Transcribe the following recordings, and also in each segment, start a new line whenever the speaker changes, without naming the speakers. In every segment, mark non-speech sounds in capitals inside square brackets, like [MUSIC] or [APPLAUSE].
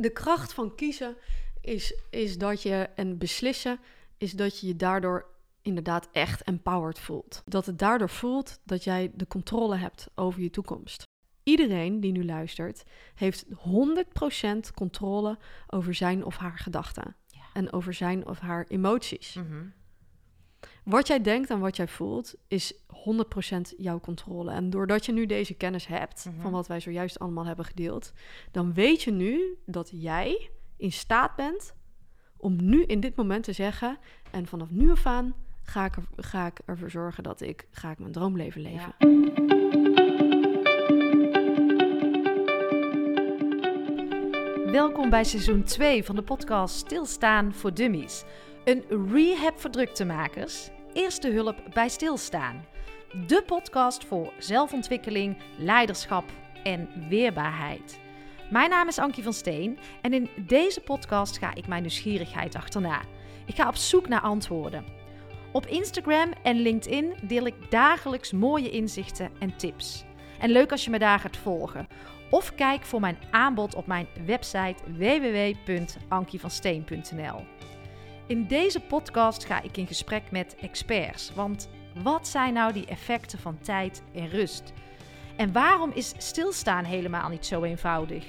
De kracht van kiezen is, is dat je, en beslissen, is dat je je daardoor inderdaad echt empowered voelt. Dat het daardoor voelt dat jij de controle hebt over je toekomst. Iedereen die nu luistert, heeft 100% controle over zijn of haar gedachten. En over zijn of haar emoties.
Mhm.
Wat jij denkt en wat jij voelt, is 100% jouw controle. En doordat je nu deze kennis hebt,
Mhm.
van wat wij zojuist allemaal hebben gedeeld, dan weet je nu dat jij in staat bent om nu in dit moment te zeggen, en vanaf nu af aan ga ik, er, ga ik ervoor zorgen dat ik, ga ik mijn droomleven leven.
Welkom bij seizoen 2 van de podcast Stilstaan voor Dummies. Een rehab voor druktemakers. Eerste hulp bij stilstaan. De podcast voor zelfontwikkeling, leiderschap en weerbaarheid. Mijn naam is Ankie van Steen en in deze podcast ga ik mijn nieuwsgierigheid achterna. Ik ga op zoek naar antwoorden. Op Instagram en LinkedIn deel ik dagelijks mooie inzichten en tips. En leuk als je me daar gaat volgen. Of kijk voor mijn aanbod op mijn website www.ankievansteen.nl. In deze podcast ga ik in gesprek met experts. Want wat zijn nou die effecten van tijd en rust? En waarom is stilstaan helemaal niet zo eenvoudig?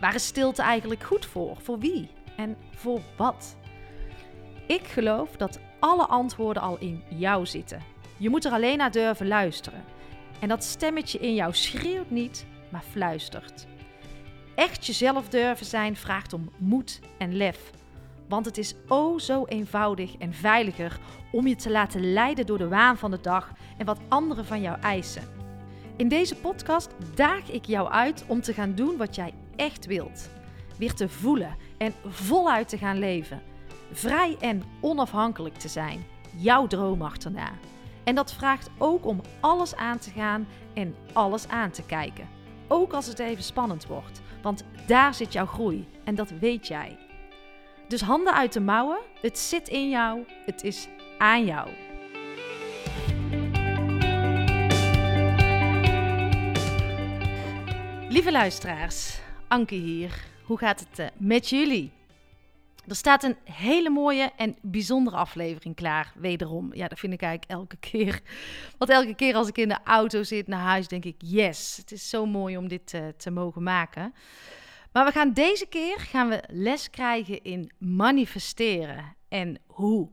Waar is stilte eigenlijk goed voor? Voor wie? En voor wat? Ik geloof dat alle antwoorden al in jou zitten. Je moet er alleen naar durven luisteren. En dat stemmetje in jou schreeuwt niet, maar fluistert. Echt jezelf durven zijn vraagt om moed en lef. Want het is o zo eenvoudig en veiliger om je te laten leiden door de waan van de dag en wat anderen van jou eisen. In deze podcast daag ik jou uit om te gaan doen wat jij echt wilt. Weer te voelen en voluit te gaan leven. Vrij en onafhankelijk te zijn. Jouw droom achterna. En dat vraagt ook om alles aan te gaan en alles aan te kijken. Ook als het even spannend wordt, want daar zit jouw groei en dat weet jij. Dus handen uit de mouwen, het zit in jou, het is aan jou. Lieve luisteraars, Anke hier. Hoe gaat het eh, met jullie? Er staat een hele mooie en bijzondere aflevering klaar, wederom. Ja, dat vind ik eigenlijk elke keer. Want elke keer als ik in de auto zit naar huis, denk ik: yes, het is zo mooi om dit eh, te mogen maken. Maar we gaan deze keer gaan we les krijgen in manifesteren en hoe.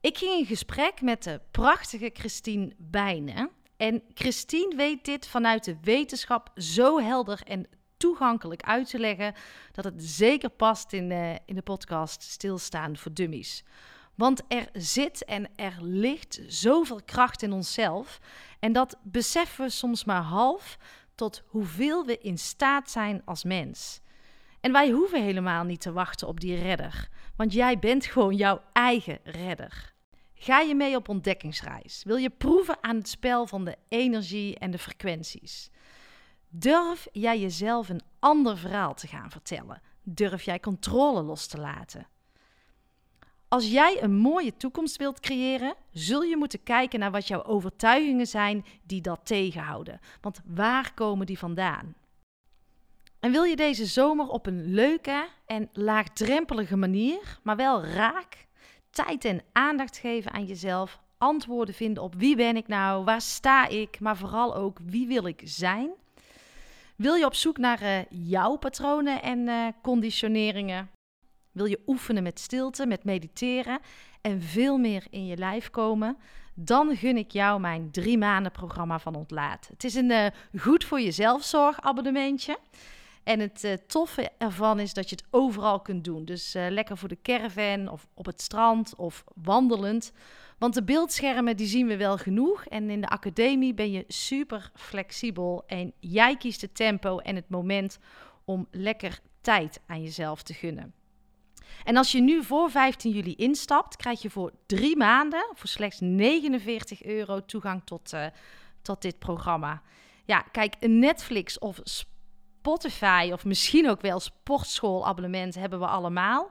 Ik ging in gesprek met de prachtige Christine Bijnen. En Christine weet dit vanuit de wetenschap zo helder en toegankelijk uit te leggen dat het zeker past in, eh, in de podcast Stilstaan voor Dummies. Want er zit en er ligt zoveel kracht in onszelf en dat beseffen we soms maar half tot hoeveel we in staat zijn als mens. En wij hoeven helemaal niet te wachten op die redder, want jij bent gewoon jouw eigen redder. Ga je mee op ontdekkingsreis? Wil je proeven aan het spel van de energie en de frequenties? Durf jij jezelf een ander verhaal te gaan vertellen? Durf jij controle los te laten? Als jij een mooie toekomst wilt creëren, zul je moeten kijken naar wat jouw overtuigingen zijn die dat tegenhouden. Want waar komen die vandaan? En wil je deze zomer op een leuke en laagdrempelige manier, maar wel raak, tijd en aandacht geven aan jezelf, antwoorden vinden op wie ben ik nou, waar sta ik, maar vooral ook wie wil ik zijn? Wil je op zoek naar eh, jouw patronen en eh, conditioneringen? Wil je oefenen met stilte, met mediteren en veel meer in je lijf komen? Dan gun ik jou mijn drie maanden programma van Ontlaat. Het is een eh, goed voor jezelf zorgabonnementje. En het eh, toffe ervan is dat je het overal kunt doen. Dus eh, lekker voor de caravan of op het strand of wandelend. Want de beeldschermen die zien we wel genoeg. En in de academie ben je super flexibel. En jij kiest het tempo en het moment om lekker tijd aan jezelf te gunnen. En als je nu voor 15 juli instapt, krijg je voor drie maanden voor slechts 49 euro toegang tot, eh, tot dit programma. Ja, kijk, een Netflix of Spotify of misschien ook wel sportschoolabonnement hebben we allemaal.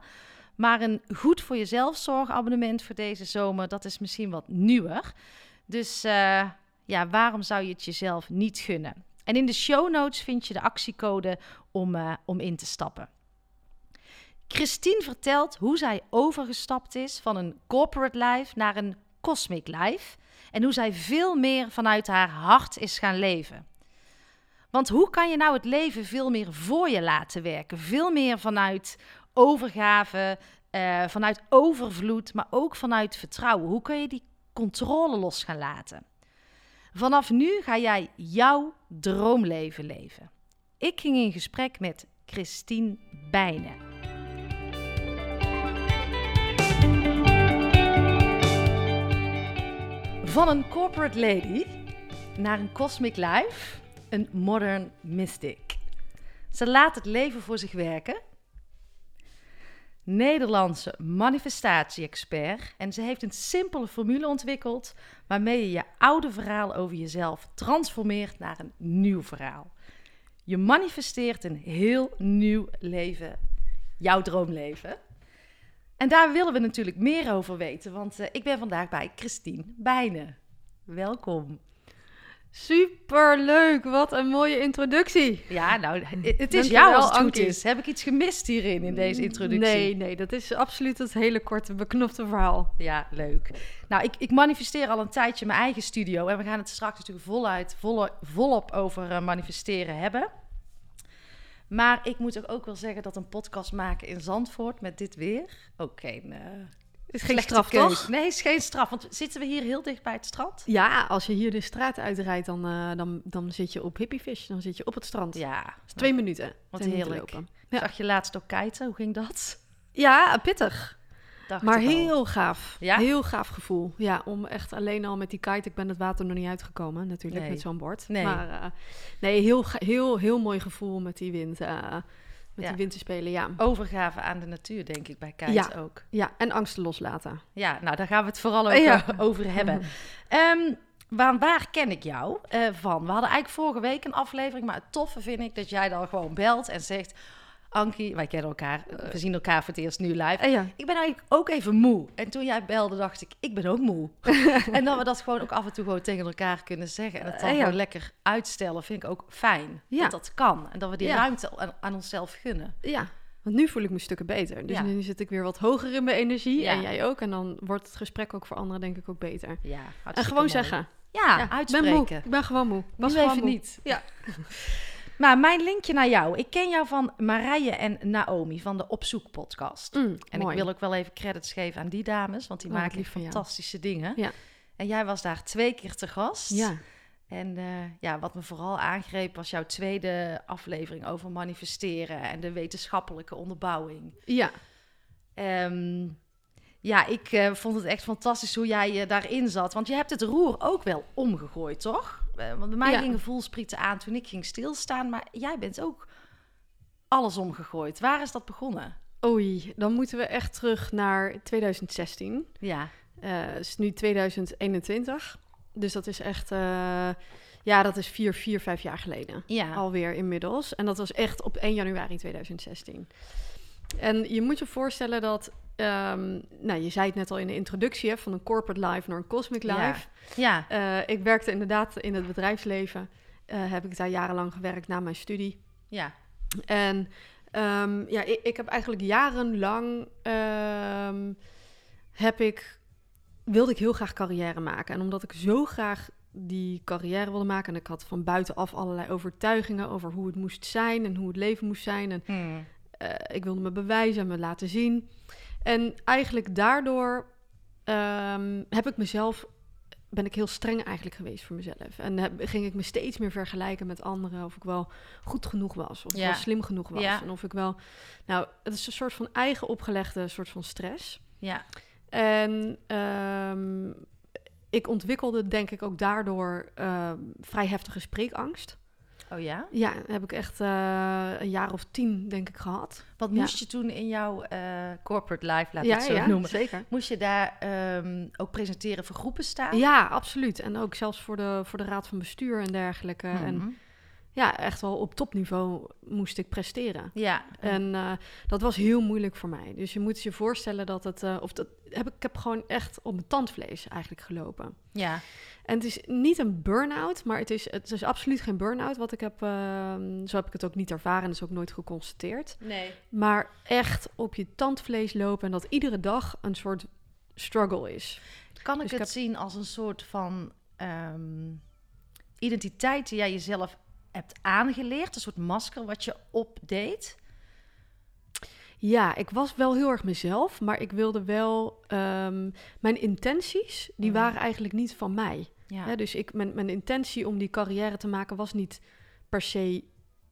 Maar een goed voor jezelf zorgabonnement voor deze zomer, dat is misschien wat nieuwer. Dus uh, ja, waarom zou je het jezelf niet gunnen? En in de show notes vind je de actiecode om, uh, om in te stappen. Christine vertelt hoe zij overgestapt is van een corporate life naar een cosmic life. En hoe zij veel meer vanuit haar hart is gaan leven. Want hoe kan je nou het leven veel meer voor je laten werken? Veel meer vanuit overgave, uh, vanuit overvloed, maar ook vanuit vertrouwen. Hoe kun je die controle los gaan laten? Vanaf nu ga jij jouw droomleven leven. Ik ging in gesprek met Christine Bijnen. Van een corporate lady naar een cosmic life, een modern mystic. Ze laat het leven voor zich werken. Nederlandse manifestatie-expert. En ze heeft een simpele formule ontwikkeld waarmee je je oude verhaal over jezelf transformeert naar een nieuw verhaal. Je manifesteert een heel nieuw leven, jouw droomleven. En daar willen we natuurlijk meer over weten, want uh, ik ben vandaag bij Christine Bijnen. Welkom.
Super leuk, wat een mooie introductie.
Ja, nou, het is jou als het goed is. Heb ik iets gemist hierin, in deze introductie?
Nee, nee, dat is absoluut het hele korte, beknopte verhaal.
Ja, leuk. Nou, ik, ik manifesteer al een tijdje mijn eigen studio en we gaan het straks natuurlijk voluit, volop over uh, manifesteren hebben. Maar ik moet ook wel zeggen dat een podcast maken in Zandvoort met dit weer ook geen. Uh,
is geen straf, toch?
Nee, is geen straf. Want zitten we hier heel dicht bij het strand?
Ja, als je hier de straat uitrijdt, dan, uh, dan, dan zit je op Hippiefish. Dan zit je op het strand. Ja. twee minuten.
Wat heerlijk. Lopen. Ja. Zag je laatst ook kiten? Hoe ging dat?
Ja, pittig maar heel gaaf. Ja? Heel gaaf gevoel. Ja, om echt alleen al met die kite... Ik ben het water nog niet uitgekomen natuurlijk met zo'n bord. Nee. Maar uh, nee, heel, heel, heel mooi gevoel met die wind. Uh, met die wind te spelen, ja.
Overgave aan de natuur, denk ik, bij kite ja. ook.
Ja, en angsten loslaten.
Ja, nou, daar gaan we het vooral ook ja. over hebben. [LAUGHS] um, waar, waar, ken ik jou uh, van? We hadden eigenlijk vorige week een aflevering, maar het toffe vind ik dat jij dan gewoon belt en zegt: Ankie, wij kennen elkaar, we zien elkaar voor het eerst nu live. Uh, ja. Ik ben eigenlijk ook even moe. En toen jij belde, dacht ik, ik ben ook moe. [LAUGHS] en dat we dat gewoon ook af en toe gewoon tegen elkaar kunnen zeggen. En het dan uh, gewoon lekker uitstellen, vind ik ook fijn. Ja. Dat dat kan. En dat we die ruimte aan, aan, onszelf gunnen.
Ja, want nu voel ik me stukken beter. Dus nu zit ik weer wat hoger in mijn energie. En jij ook. En dan wordt het gesprek ook voor anderen denk ik ook beter. Ja, en gewoon zeggen.
Ja, uitspreken.
Ik ben moe. Ik ben gewoon moe.
Was even niet. Ja. [LAUGHS] Maar mijn linkje naar jou. Ik ken jou van Marije en Naomi van de Opzoek podcast. Mm, en ik wil ook wel even credits geven aan die dames, want die oh, maken fantastische dingen. Ja. En jij was daar twee keer te gast. Ja. En uh, ja, wat me vooral aangreep was jouw tweede aflevering over manifesteren en de wetenschappelijke onderbouwing. Ja. Um, ja, ik uh, vond het echt fantastisch hoe jij je daarin zat. Want je hebt het roer ook wel omgegooid, toch? Uh, want bij mij ja. gingen voelsprieten aan toen ik ging stilstaan. Maar jij bent ook alles omgegooid. Waar is dat begonnen?
Oei, dan moeten we echt terug naar 2016. Ja. Uh, het is nu 2021. Dus dat is echt... ja, dat is vier, vier, vijf jaar geleden. Ja. Alweer inmiddels. En dat was echt op 1 januari 2016. En je moet je voorstellen dat Um, nou, je zei het net al in de introductie, hè, van een corporate life naar een cosmic life. Ja. ja. Uh, ik werkte inderdaad in het bedrijfsleven. Uh, heb ik daar jarenlang gewerkt na mijn studie. Ja. En um, ja, ik, ik, heb eigenlijk jarenlang um, heb ik, wilde ik heel graag carrière maken. En omdat ik zo graag die carrière wilde maken. En ik had van buitenaf allerlei overtuigingen over hoe het moest zijn en hoe het leven moest zijn. En hmm. uh, ik wilde me bewijzen en me laten zien. En eigenlijk daardoor um, heb ik mezelf, ben ik heel streng eigenlijk geweest voor mezelf. En heb, ging ik me steeds meer vergelijken met anderen. Of ik wel goed genoeg was. Of ik wel slim genoeg was. En of ik wel. Nou, het is een soort van eigen opgelegde soort van stress. Ja. En um, ik ontwikkelde, denk ik, ook daardoor uh, vrij heftige spreekangst.
Oh ja?
Ja, heb ik echt uh, een jaar of tien, denk ik, gehad.
Wat moest je toen in jouw uh, corporate life, laat ik het zo ja, noemen? zeker. Moest je daar um, ook presenteren voor groepen staan?
Ja, absoluut. En ook zelfs voor de, voor de raad van bestuur en dergelijke. En
mhm.
Ja, echt wel op topniveau moest ik presteren.
Ja.
En eh, dat was heel moeilijk voor mij. Dus je moet je voorstellen dat het, eh, of dat heb ik, ik heb gewoon echt op mijn tandvlees eigenlijk gelopen.
ja.
En het is niet een burn-out, maar het is, het is absoluut geen burn-out wat ik heb. ehm, zo heb ik het ook niet ervaren en is ook nooit geconstateerd.
Nee.
Maar echt op je tandvlees lopen en dat iedere dag een soort struggle is.
Kan ik
Dus ik
het zien als een soort van ehm, identiteit die jij jezelf hebt aangeleerd? Een soort masker wat je opdeed?
Ja, ik was wel heel erg mezelf, maar ik wilde wel. ehm, mijn intenties, die
Mhm.
waren eigenlijk niet van mij.
Ja.
Dus ik, mijn, mijn intentie om die carrière te maken was niet per se.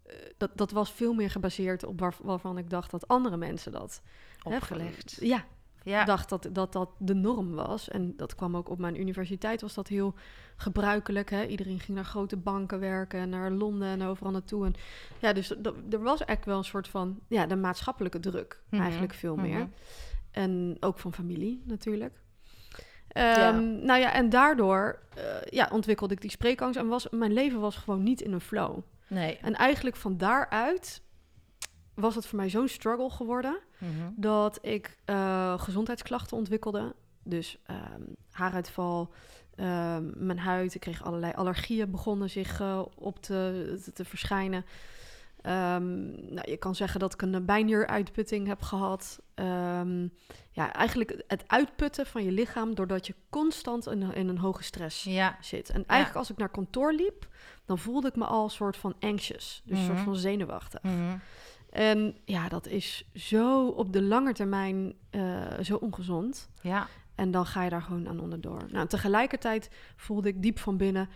eh, dat, dat was veel meer gebaseerd op waar, waarvan ik dacht dat andere mensen dat
Opgelegd.
ja,
Ja.
dacht dat, dat dat de norm was. En dat kwam ook op mijn universiteit, was dat heel gebruikelijk. Hè? Iedereen ging naar grote banken werken, en naar Londen en overal naartoe. En ja, dus dat- er was eigenlijk wel een soort van, ja, de maatschappelijke druk
Mhm,
eigenlijk veel meer.
mhm.
En ook van familie natuurlijk.
Ja.
Ehm, Nou ja, en daardoor eh, ja, ontwikkelde ik die spreekangst en was, mijn leven was gewoon niet in een flow.
Nee.
En eigenlijk van daaruit was het voor mij zo'n struggle geworden
Mhm.
dat ik eh, gezondheidsklachten ontwikkelde. Dus ehm, haaruitval, ehm, mijn huid. Ik kreeg allerlei allergieën begonnen zich eh, op te, te, te verschijnen. Ehm, nou, je kan zeggen dat ik een bijnieruitputting heb gehad. Ja, eigenlijk het uitputten van je lichaam doordat je constant in, in een hoge stress
Ja.
zit. En eigenlijk als ik naar kantoor liep, dan voelde ik me al een soort van anxious. Dus een
Mhm.
soort van zenuwachtig.
Mhm.
En ja, dat is zo op de lange termijn eh, zo ongezond.
Ja.
En dan ga je daar gewoon aan onderdoor. Nou, tegelijkertijd voelde ik diep van binnen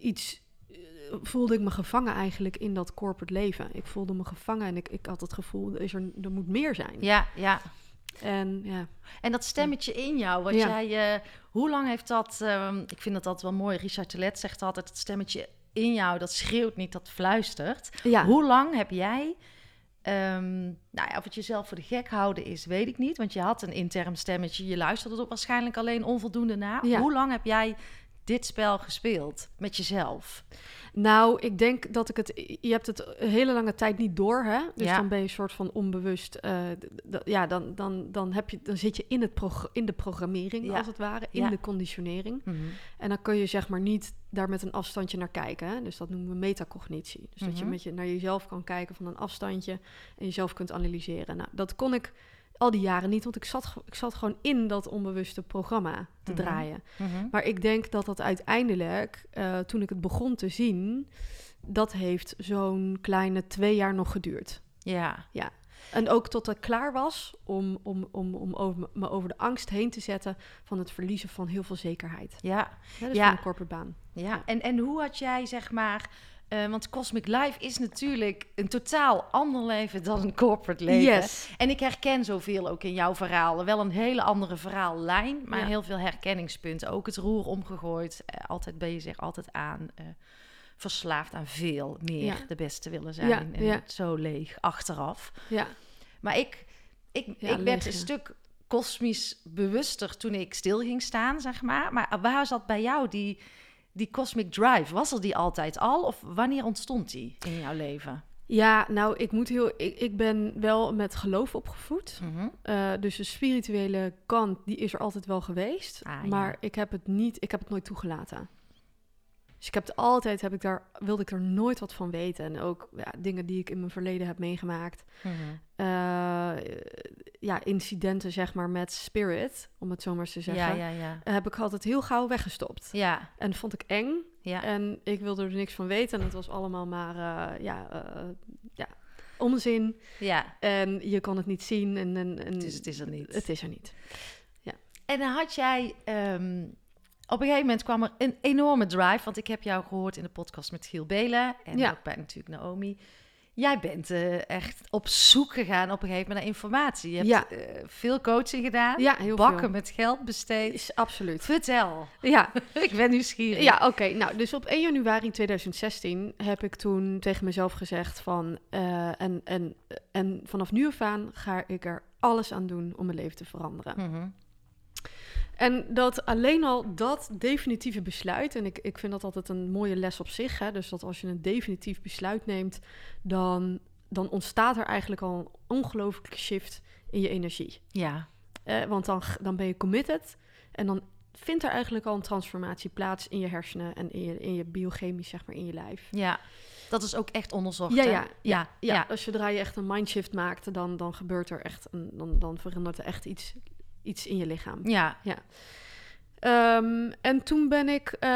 iets. eh, Voelde ik me gevangen eigenlijk in dat corporate leven. Ik voelde me gevangen en ik, ik had het gevoel, er, is er, er moet meer zijn.
Ja, ja.
En ja,
En dat stemmetje in jou, wat
Ja.
jij, eh, hoe lang heeft dat, ehm, ik vind dat altijd wel mooi, Richard Telet zegt altijd, het stemmetje in jou, dat schreeuwt niet, dat fluistert.
ja.
Hoe lang heb jij, ehm, nou ja, of het jezelf voor de gek houden is, weet ik niet, want je had een intern stemmetje, je luisterde er waarschijnlijk alleen onvoldoende naar.
Ja.
Hoe lang heb jij dit spel gespeeld met jezelf?
Nou, ik denk dat ik het. Je hebt het een hele lange tijd niet door, hè? Dus
Ja.
dan ben je een soort van onbewust. eh, ja, dan, dan, dan, heb je, dan zit je in, het in de programmering,
Ja.
als het ware, in
Ja.
de conditionering.
Mhm.
En dan kun je zeg maar niet daar met een afstandje naar kijken. Hè? Dus dat noemen we metacognitie. Dus dat je
Mhm.
met je naar jezelf kan kijken van een afstandje en jezelf kunt analyseren. Nou, dat kon ik al die jaren niet, want ik zat, ik zat gewoon in dat onbewuste programma te
Mhm.
draaien.
Mhm.
Maar ik denk dat dat uiteindelijk, eh, toen ik het begon te zien, dat heeft zo'n kleine twee jaar nog geduurd.
Ja,
En ook tot ik klaar was om, om, om, om over, me- over de angst heen te zetten van het verliezen van heel veel zekerheid.
ja.
Ja, dus
Ja.
van een corporate baan.
Ja, en, en hoe had jij, zeg maar... eh, want Cosmic Life is natuurlijk een totaal ander leven dan een corporate leven.
Yes.
En ik herken zoveel ook in jouw verhalen. Wel een hele andere verhaallijn, maar
Ja.
heel veel herkenningspunten. Ook het roer omgegooid, eh, altijd bezig, altijd aan. eh, verslaafd aan veel meer
Ja.
de beste willen zijn.
Ja,
en zo leeg achteraf.
Ja.
Maar ik, ik, ik werd een stuk kosmisch bewuster toen ik stil ging staan, zeg maar. Maar waar zat bij jou die, die cosmic drive? Was er die altijd al? Of wanneer ontstond die in jouw leven?
Ja, nou, ik moet heel. Ik, ik ben wel met geloof opgevoed.
Mhm.
Eh, dus de spirituele kant, die is er altijd wel geweest.
Ah, ja.
maar ik heb het niet, ik heb het nooit toegelaten. Dus ik heb altijd, heb ik daar, wilde ik er nooit wat van weten. En ook ja, dingen die ik in mijn verleden heb meegemaakt.
Mhm.
Eh, ja, incidenten zeg maar met spirit, om het zo maar eens te zeggen.
Ja, ja, ja.
Heb ik altijd heel gauw weggestopt.
Ja,
En vond ik eng.
ja.
En ik wilde er niks van weten. En het was allemaal maar eh, ja, eh, ja, onzin.
ja.
En je kon het niet zien. En, en, en
Dus het is er niet.
Het is er niet.
En dan had jij... ehm, op een gegeven moment kwam er een enorme drive. Want ik heb jou gehoord in de podcast met Giel Belen. En
Ja.
ook bij natuurlijk Naomi. Jij bent eh, echt op zoek gegaan op een gegeven moment naar informatie. Je hebt
Ja.
eh, veel coaching gedaan.
Ja, heel
bakken
veel.
met geld besteed.
Is absoluut.
Vertel.
Ja, [LAUGHS]
ik ben nieuwsgierig.
ja oké. Nou, dus op 1 januari 2016 heb ik toen tegen mezelf gezegd van... eh, en, en, en vanaf nu af aan ga ik er alles aan doen om mijn leven te veranderen.
Mhm.
En dat alleen al dat definitieve besluit, en ik, ik vind dat altijd een mooie les op zich, hè, dus dat als je een definitief besluit neemt, dan, dan ontstaat er eigenlijk al een ongelooflijke shift in je energie.
Ja.
Eh, want dan, dan ben je committed en dan vindt er eigenlijk al een transformatie plaats in je hersenen en in je, in je biochemie, zeg maar, in je lijf.
Ja. Dat is ook echt onderzocht.
Ja, ja,
Ja,
ja. als zodra je echt een mindshift maakt, dan, dan gebeurt er echt, een, dan, dan verandert er echt iets, iets in je lichaam.
Ja.
Ehm, en toen ben ik, eh,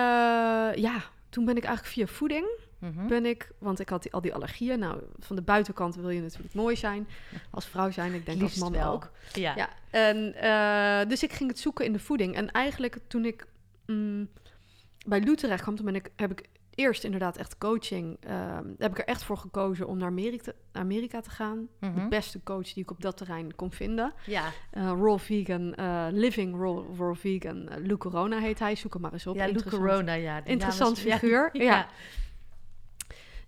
ja, toen ben ik eigenlijk via voeding,
Mhm.
ben ik, want ik had die, al die allergieën. Nou, van de buitenkant wil je natuurlijk mooi zijn, als vrouw zijn, ik denk als
Liefst
man
wel.
ook.
Ja.
Ja, en eh, dus ik ging het zoeken in de voeding. En eigenlijk toen ik mm, bij Lou terecht kwam, toen ben ik, heb ik eerst inderdaad echt coaching. ehm, heb ik er echt voor gekozen om naar Amerika, Amerika te gaan.
Mhm.
De beste coach die ik op dat terrein kon vinden.
Ja.
Eh raw vegan, eh, living raw, raw vegan. Eh, Lou Corona heet hij, zoek hem maar eens op.
Ja, Lou. Corona, ja.
Interessant figuur, [LAUGHS]
Ja.
ja.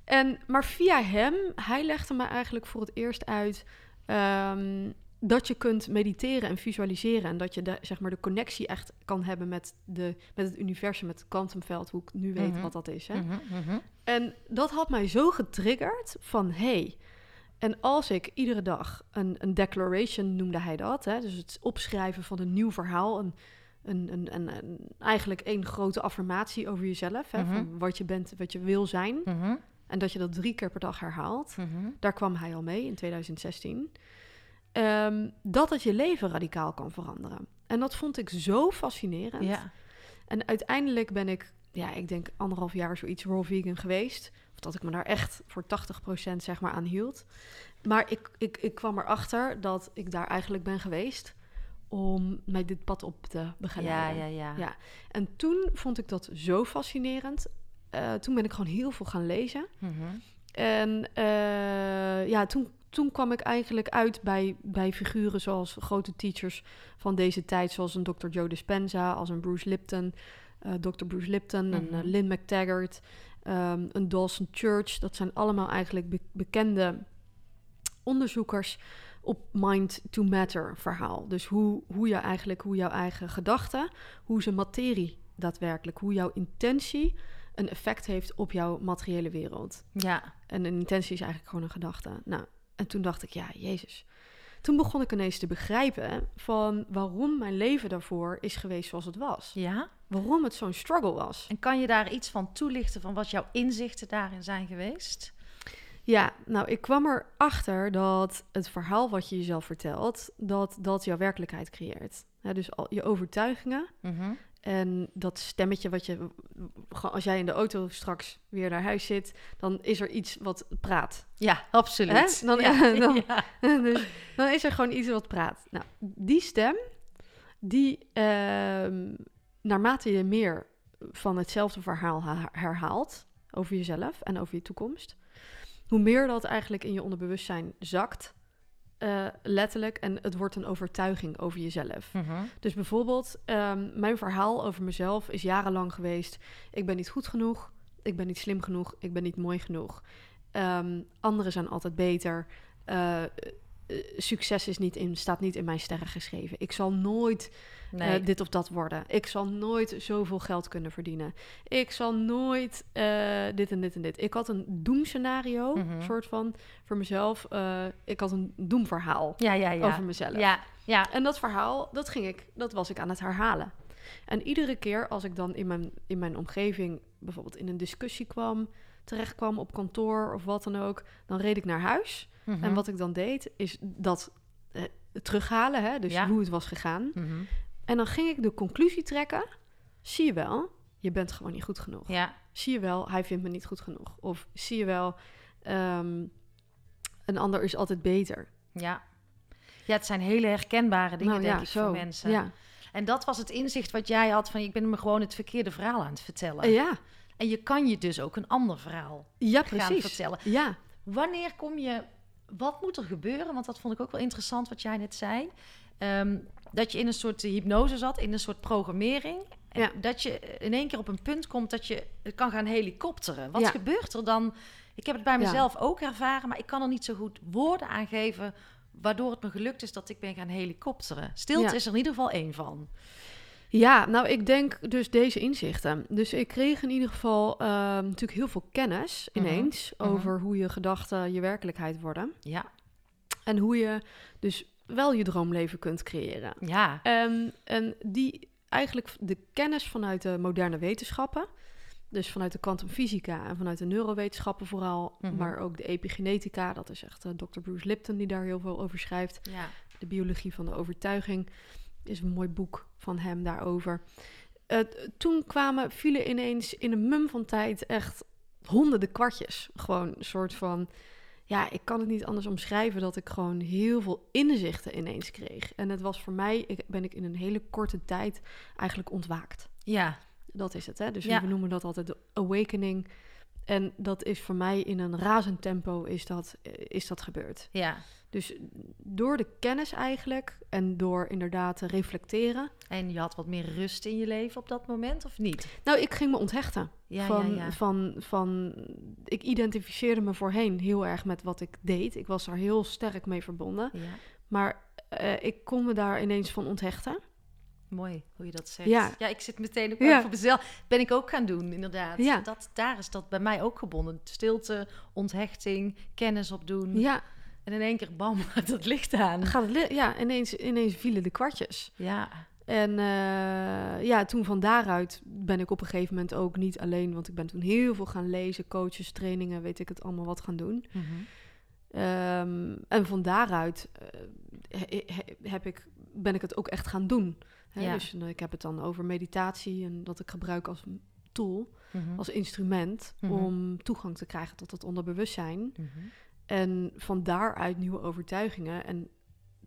En, maar via hem, hij legde me eigenlijk voor het eerst uit ehm, dat je kunt mediteren en visualiseren. En dat je de, zeg maar, de connectie echt kan hebben met, de, met het universum, met het kwantumveld, hoe ik nu weet
Mhm.
wat dat is. Hè?
Mhm, mhm.
En dat had mij zo getriggerd van hey. En als ik iedere dag een, een declaration noemde hij dat, hè, dus het opschrijven van een nieuw verhaal, een, een, een, een, een- eigenlijk één grote affirmatie over jezelf, hè, van wat je bent, wat je wil zijn, en dat je dat drie keer per dag herhaalt. Daar kwam hij al mee in 2016. Ehm, dat het je leven radicaal kan veranderen. En dat vond ik zo fascinerend.
Ja.
En uiteindelijk ben ik, ja, ik denk anderhalf jaar zoiets raw vegan geweest. Of dat ik me daar echt voor 80% zeg maar aan hield. Maar ik, ik, ik kwam erachter dat ik daar eigenlijk ben geweest om mij dit pad op te
Ja,
begeleiden.
ja, ja.
Ja. En toen vond ik dat zo fascinerend. Eh, toen ben ik gewoon heel veel gaan lezen.
Mhm.
En eh, ja, toen, toen kwam ik eigenlijk uit bij, bij figuren zoals grote teachers van deze tijd, zoals een Dr. Joe Dispenza, als een Bruce Lipton, eh Dr. Bruce Lipton, een
Mhm.
eh, Lynn McTaggart, ehm, een Dawson Church. Dat zijn allemaal eigenlijk be- bekende onderzoekers op mind to matter verhaal. Dus hoe, hoe je eigenlijk, hoe jouw eigen gedachten, hoe ze materie daadwerkelijk, hoe jouw intentie een effect heeft op jouw materiële wereld.
Ja.
En een intentie is eigenlijk gewoon een gedachte. Nou, en toen dacht ik, ja, Jezus. Toen begon ik ineens te begrijpen van waarom mijn leven daarvoor is geweest zoals het was.
Ja.
Waarom het zo'n struggle was.
En kan je daar iets van toelichten van wat jouw inzichten daarin zijn geweest?
Ja, nou, ik kwam erachter dat het verhaal wat je jezelf vertelt, dat dat jouw werkelijkheid creëert. Dus al je overtuigingen
Mhm.
En dat stemmetje wat je, als jij in de auto straks weer naar huis zit, dan is er iets wat praat.
Ja, absoluut.
Hè? Dan-
ja. [LAUGHS]
dan-
ja. [LAUGHS]
dus dan is er gewoon iets wat praat. Nou, die stem, die ehm, naarmate je meer van hetzelfde verhaal ha- herhaalt over jezelf en over je toekomst, hoe meer dat eigenlijk in je onderbewustzijn zakt, eh, letterlijk, en het wordt een overtuiging over jezelf.
Mhm.
Dus bijvoorbeeld, ehm, mijn verhaal over mezelf is jarenlang geweest: ik ben niet goed genoeg, ik ben niet slim genoeg, ik ben niet mooi genoeg. Ehm, anderen zijn altijd beter. Eh, eh, succes is niet in, staat niet in mijn sterren geschreven. Ik zal nooit
Nee.
eh, dit of dat worden. Ik zal nooit zoveel geld kunnen verdienen. Ik zal nooit eh, dit en dit en dit. Ik had een doemscenario,
Mhm.
soort van, voor mezelf. Ik had een doemverhaal
ja, ja, ja.
over mezelf.
Ja, ja.
En dat verhaal, dat ging ik, dat was ik aan het herhalen. En iedere keer als ik dan in mijn, in mijn omgeving bijvoorbeeld in een discussie kwam, terecht kwam op kantoor of wat dan ook, dan reed ik naar huis.
Mhm.
En wat ik dan deed, is dat eh, terughalen, hè, dus
Ja.
hoe het was gegaan.
Mhm.
En dan ging ik de conclusie trekken, zie je wel, je bent gewoon niet goed genoeg.
Ja,
Zie je wel, hij vindt me niet goed genoeg. Of zie je wel, ehm, een ander is altijd beter.
ja. Ja, het zijn hele herkenbare dingen,
Nou
denk
ja,
ik,
zo.
voor mensen.
Ja.
En dat was het inzicht wat jij had van... ik ben me gewoon het verkeerde verhaal aan het vertellen.
Ja,
En je kan je dus ook een ander verhaal
ja,
gaan
precies.
vertellen.
Ja,
Wanneer kom je... Wat moet er gebeuren? Want dat vond ik ook wel interessant wat jij net zei. Ehm, dat je in een soort hypnose zat, in een soort programmering.
Ja.
dat je in één keer op een punt komt dat je kan gaan helikopteren. Wat
Ja.
gebeurt er dan? Ik heb het bij
Ja.
mezelf ook ervaren, maar ik kan er niet zo goed woorden aan geven... waardoor het me gelukt is dat ik ben gaan helikopteren. Stilte is er in ieder geval één van.
Ja, nou, ik denk dus deze inzichten. Dus ik kreeg in ieder geval ehm, natuurlijk heel veel kennis
Mhm,
ineens
mhm.
over hoe je gedachten je werkelijkheid worden.
Ja,
En hoe je dus wel je droomleven kunt creëren.
ja,
Ehm, en die eigenlijk de kennis vanuit de moderne wetenschappen, dus vanuit de kwantumfysica en vanuit de neurowetenschappen vooral,
Mhm.
maar ook de epigenetica, dat is echt eh, Dr. Bruce Lipton die daar heel veel over schrijft.
ja.
De biologie van de overtuiging is een mooi boek van hem daarover. Toen kwamen, vielen ineens in een mum van tijd echt honderden kwartjes. Gewoon een soort van, ja, ik kan het niet anders omschrijven dat ik gewoon heel veel inzichten ineens kreeg. En het was voor mij, ik, ben ik in een hele korte tijd eigenlijk ontwaakt.
Ja,
Dat is het, hè? Dus
Ja.
we noemen dat altijd de awakening. En dat is voor mij in een razend tempo is dat, eh, is dat gebeurd.
ja.
Dus door de kennis eigenlijk en door inderdaad te reflecteren.
En je had wat meer rust in je leven op dat moment, of niet?
Nou, ik ging me onthechten.
Ja,
van,
ja, ja.
Van, van, ik identificeerde me voorheen heel erg met wat ik deed. Ik was daar heel sterk mee verbonden.
ja.
Maar eh, ik kon me daar ineens van onthechten.
Mooi hoe je dat zegt.
Ja.
Ja, ik zit meteen ook
Ja.
voor mezelf. Ben ik ook gaan doen, inderdaad.
Ja.
Dat, daar is dat bij mij ook gebonden. Stilte, onthechting, kennis opdoen.
Ja,
En in één keer, bam, [LAUGHS] gaat het licht aan.
gaat het li- ja ineens, ineens vielen de kwartjes.
Ja,
En eh, ja, toen van daaruit ben ik op een gegeven moment ook niet alleen, want ik ben toen heel veel gaan lezen, coaches, trainingen, weet ik het allemaal wat gaan doen.
Mhm.
Ehm, en van daaruit eh, he- he- heb ik, ben ik het ook echt gaan doen. Hè?
Ja.
Dus eh, ik heb het dan over meditatie en dat ik gebruik als tool,
Mhm.
als instrument
Mhm.
om toegang te krijgen tot het onderbewustzijn. En van daaruit nieuwe overtuigingen en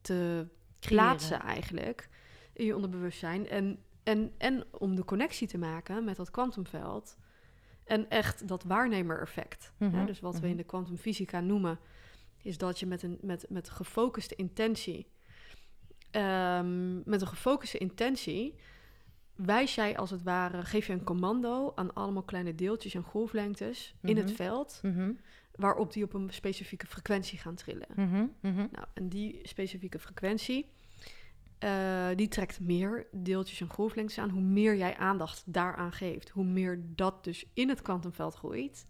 te
Creëren.
plaatsen eigenlijk in je onderbewustzijn. En, en, en om de connectie te maken met dat kwantumveld. En echt dat waarnemer-effect.
Mhm,
Dus wat we
mhm.
in de kwantumfysica noemen, is dat je met een met, met gefocuste intentie, ehm, met een gefocuste intentie, wijs jij als het ware, geef je een commando aan allemaal kleine deeltjes en golflengtes in het
Mhm.
veld,
Mhm.
Waarop die op een specifieke frequentie gaan trillen.
Mhm. Mhm.
Nou, en die specifieke frequentie, eh, die trekt meer deeltjes en golflengtes aan. Hoe meer jij aandacht daaraan geeft, hoe meer dat dus in het kwantumveld groeit.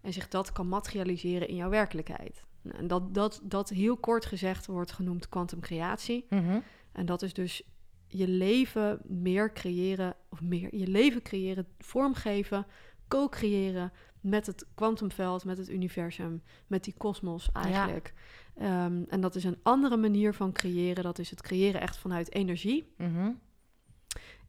En zich dat kan materialiseren in jouw werkelijkheid. Nou, en dat, dat, dat heel kort gezegd wordt genoemd kwantumcreatie.
Mhm.
En dat is dus je leven meer creëren, of meer je leven creëren, vormgeven, co-creëren met het kwantumveld, met het universum, met die kosmos eigenlijk. Ehm, en dat is een andere manier van creëren. Dat is het creëren echt vanuit energie.
Mhm.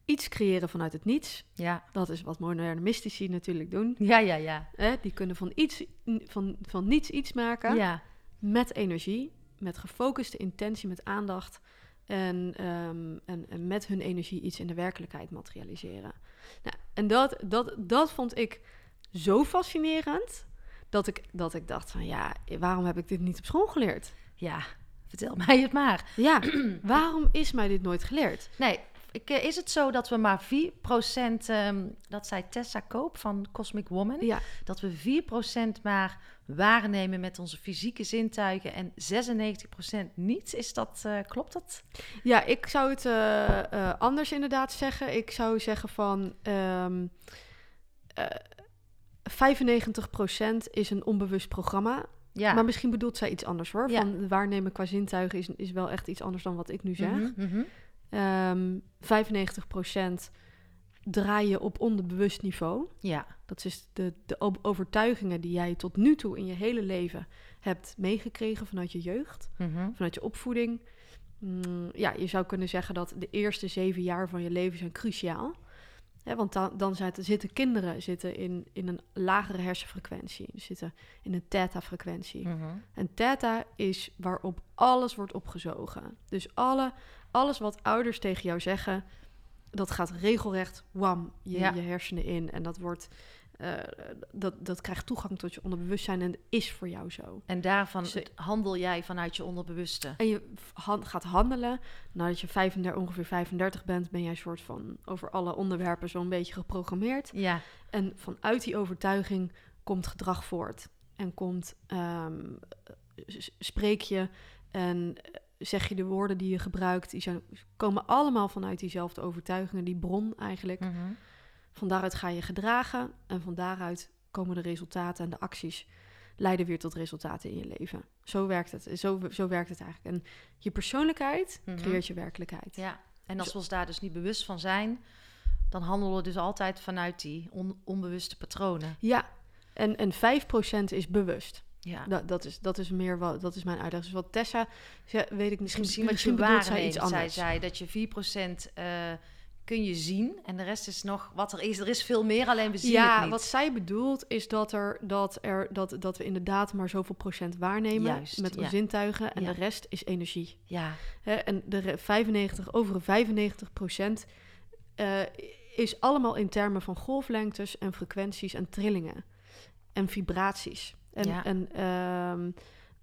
Iets creëren vanuit het niets.
Ja.
Dat is wat moderne mystici natuurlijk doen.
Ja, ja, ja.
Hè? Die kunnen van, iets, van, van niets iets maken
Ja.
met energie, met gefocuste intentie, met aandacht. En, ehm, en, en met hun energie iets in de werkelijkheid materialiseren. Nou, en dat, dat, dat vond ik zo fascinerend. Dat ik, dat ik dacht van ja, waarom heb ik dit niet op school geleerd?
Ja. Vertel [LAUGHS] mij het maar.
Ja, [CLEARS THROAT] waarom is mij dit nooit geleerd?
Nee, ik, eh, is het zo dat we maar 4%, ehm, dat zei Tessa Koop van Cosmic Woman,
Ja,
dat we 4% maar waarnemen met onze fysieke zintuigen en 96% niet? Is dat, eh, klopt dat?
ja ik zou het eh, anders inderdaad zeggen. Ik zou zeggen van ehm eh 95% is een onbewust programma.
Ja.
Maar misschien bedoelt zij iets anders hoor.
Ja.
Van waarnemen qua zintuigen is, is wel echt iets anders dan wat ik nu zeg.
Mhm, mhm.
Ehm, 95% draai je op onderbewust niveau.
Ja.
Dat is de, de overtuigingen die jij tot nu toe in je hele leven hebt meegekregen vanuit je jeugd,
Mhm.
vanuit je opvoeding. Mm, ja, je zou kunnen zeggen dat de eerste zeven jaar van je leven zijn cruciaal. Want dan, dan zitten, zitten kinderen zitten in, in een lagere hersenfrequentie. Ze zitten in een theta-frequentie.
Mhm.
En theta is waarop alles wordt opgezogen. Dus alle, alles wat ouders tegen jou zeggen, dat gaat regelrecht wam je,
Ja.
je hersenen in. En dat wordt, eh, dat, dat krijgt toegang tot je onderbewustzijn en is voor jou zo.
En daarvan
Ze-
handel jij vanuit je onderbewuste.
En je gaat handelen. Nadat je 35, ongeveer 35 bent, ben jij een soort van over alle onderwerpen zo'n beetje geprogrammeerd.
Ja.
En vanuit die overtuiging komt gedrag voort. En komt, s- spreek je en zeg je de woorden die je gebruikt, die zijn, komen allemaal vanuit diezelfde overtuigingen, die bron eigenlijk.
Mhm.
Van daaruit ga je gedragen en van daaruit komen de resultaten en de acties leiden weer tot resultaten in je leven. Zo werkt het. Zo, zo werkt het eigenlijk. En je persoonlijkheid
Mhm.
creëert je werkelijkheid.
Ja, en als we ons daar dus niet bewust van zijn, dan handelen we dus altijd vanuit die on- onbewuste patronen.
Ja, en, en 5% is bewust.
Ja.
Dat, dat, is, dat is meer wat, dat is mijn uitleg. Dus wat Tessa, ze- weet ik misschien,
Misschien wat [LAUGHS] je
bedoelt zij iets
Zij
anders.
zei dat je 4% eh kun je zien en de rest is nog wat er is. Er is veel meer, alleen we zien
ja,
het niet.
wat zij bedoelt is dat, er, dat, er, dat, dat we inderdaad maar zoveel procent waarnemen
Juist,
met onze zintuigen en
Ja.
de rest is energie.
Ja,
Hè, en de re- 95, over 95 procent eh, is allemaal in termen van golflengtes en frequenties en trillingen en vibraties. En,
Ja.
en ehm,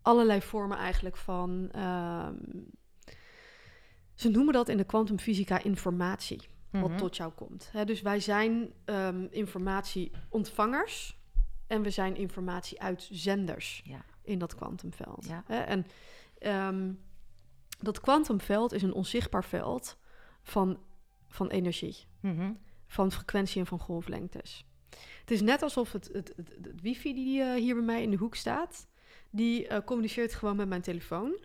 allerlei vormen eigenlijk van. ehm, ze noemen dat in de kwantumfysica informatie, wat
Mhm.
tot jou komt. Dus wij zijn ehm, informatieontvangers en we zijn informatieuitzenders
Ja.
in dat kwantumveld.
Ja.
En ehm, dat kwantumveld is een onzichtbaar veld van, van energie,
Mhm.
van frequentie en van golflengtes. Het is net alsof het, het, het, het wifi die eh, hier bij mij in de hoek staat, die eh, communiceert gewoon met mijn telefoon.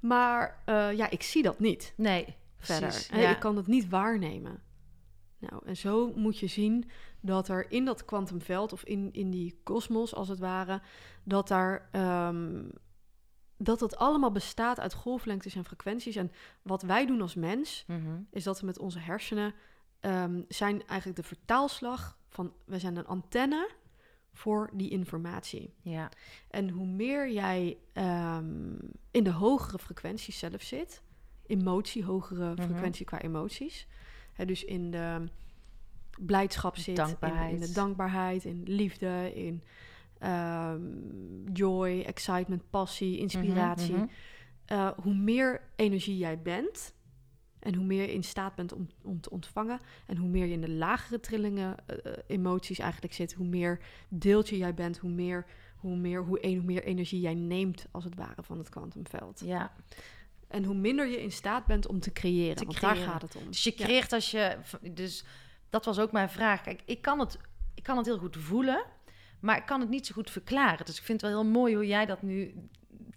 Maar eh, ja, ik zie dat niet
Nee,
verder.
precies.
Hè,
Ja.
Ik kan het niet waarnemen. Nou, en zo moet je zien dat er in dat kwantumveld, of in, in die kosmos als het ware, dat daar. ehm, dat het allemaal bestaat uit golflengtes en frequenties. En wat wij doen als mens,
Mhm.
is dat we met onze hersenen ehm, zijn eigenlijk de vertaalslag van. We zijn een antenne voor die informatie.
Ja.
En hoe meer jij ehm, in de hogere frequenties zelf zit, emotie, hogere
Mhm.
frequentie qua emoties, dus in de blijdschap zit, in- de dankbaarheid, in liefde, in ehm, joy, excitement, passie, inspiratie.
Mhm, mhm.
Eh, hoe meer energie jij bent en hoe meer je in staat bent om, om te ontvangen en hoe meer je in de lagere trillingen, eh, eh, emoties eigenlijk zit, hoe meer deeltje jij bent, hoe meer, hoe meer, hoe, een, hoe meer energie jij neemt als het ware van het kwantumveld.
Ja.
En hoe minder je in staat bent om te creëren,
Te
want
creëren.
daar gaat het om.
Dus je
Ja.
creëert als je... Dus dat was ook mijn vraag. Kijk, ik kan het, ik kan het heel goed voelen, maar ik kan het niet zo goed verklaren. Dus ik vind het wel heel mooi hoe jij dat nu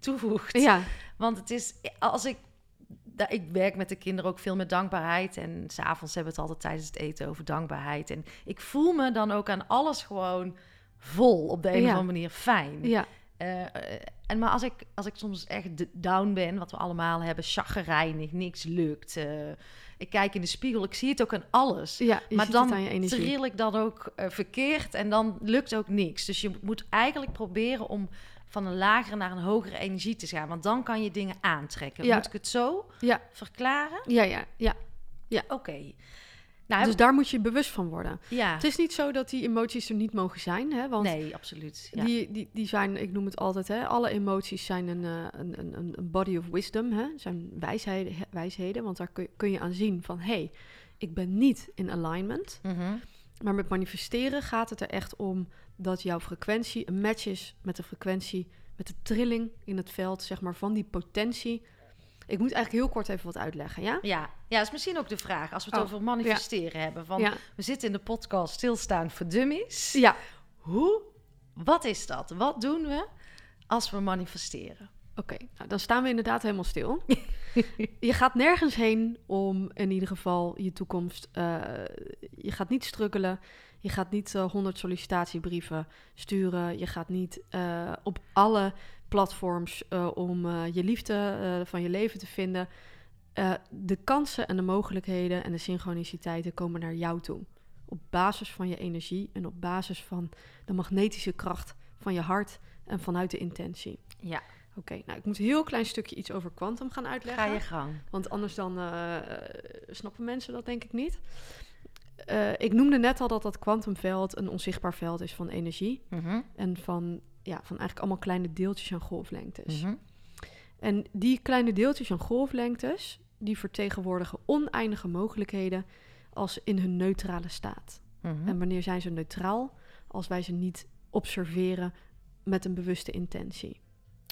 toevoegt.
Ja,
Want het is, als ik, ik werk met de kinderen ook veel met dankbaarheid. En s'avonds hebben we het altijd tijdens het eten over dankbaarheid. En ik voel me dan ook aan alles gewoon vol op de een
Ja.
of andere manier fijn.
ja,
Eh, eh, en maar als ik, als ik soms echt down ben, wat we allemaal hebben, chagrijnig, niks lukt. eh, ik kijk in de spiegel, ik zie het ook aan alles.
ja
maar dan
het aan je energie.
trill ik dan ook verkeerd en dan lukt ook niks. Dus je moet eigenlijk proberen om van een lagere naar een hogere energie te gaan. Want dan kan je dingen aantrekken.
Ja.
Moet ik het zo
Ja.
verklaren?
Ja, ja, ja.
Oké. Nou,
Dus daar moet je bewust van worden.
ja.
Het is niet zo dat die emoties er niet mogen zijn, hè? Want
nee, absoluut. Ja.
Die, die, die zijn, ik noem het altijd, hè, alle emoties zijn een, eh, een, een, een- body of wisdom, hè, zijn wijsheden, wijsheden, want daar kun, kun je aan zien van, hé, hey, ik ben niet in alignment.
Mhm.
Maar met manifesteren gaat het er echt om dat jouw frequentie een match is met de frequentie, met de trilling in het veld, zeg maar, van die potentie. Ik moet eigenlijk heel kort even wat uitleggen, ja?
Ja. ja, dat is misschien ook de vraag. Als we het
Oh,
over manifesteren hebben. Van,
Ja.
We zitten in de podcast Stilstaan voor Dummies.
Ja,
Hoe, wat is dat? Wat doen we als we manifesteren?
Oké, nou, dan staan we inderdaad helemaal stil. [LAUGHS] je gaat nergens heen om in ieder geval je toekomst. eh, je gaat niet struggelen. Je gaat niet eh, 100 sollicitatiebrieven sturen. Je gaat niet eh, op alle platforms eh, om eh, je liefde eh, van je leven te vinden. De kansen en de mogelijkheden en de synchroniciteiten komen naar jou toe. Op basis van je energie en op basis van de magnetische kracht van je hart en vanuit de intentie.
Ja,
Oké, nou ik moet een heel klein stukje iets over kwantum gaan uitleggen.
ga je gang.
Want anders dan snappen mensen dat denk ik niet. Ik noemde net al dat dat kwantumveld een onzichtbaar veld is van energie.
Mhm.
En van, ja, van eigenlijk allemaal kleine deeltjes en golflengtes.
Mhm.
En die kleine deeltjes en golflengtes, die vertegenwoordigen oneindige mogelijkheden als in hun neutrale staat.
Mhm.
En wanneer zijn ze neutraal? Als wij ze niet observeren met een bewuste intentie.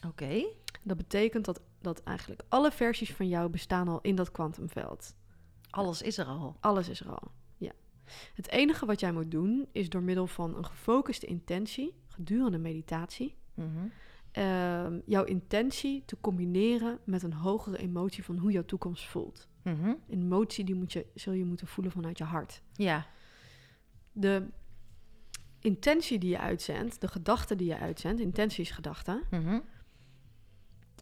Oké.
Dat betekent dat dat eigenlijk alle versies van jou bestaan al in dat kwantumveld.
Alles is er al.
Alles is er al. Ja. Het enige wat jij moet doen is door middel van een gefocuste intentie gedurende meditatie
Mhm.
ehm, jouw intentie te combineren met een hogere emotie van hoe jouw toekomst voelt.
Mhm.
Een emotie die moet je, zul je moeten voelen vanuit je hart.
Ja.
De intentie die je uitzendt, de gedachte die je uitzendt, intentie is gedachte,
Mhm.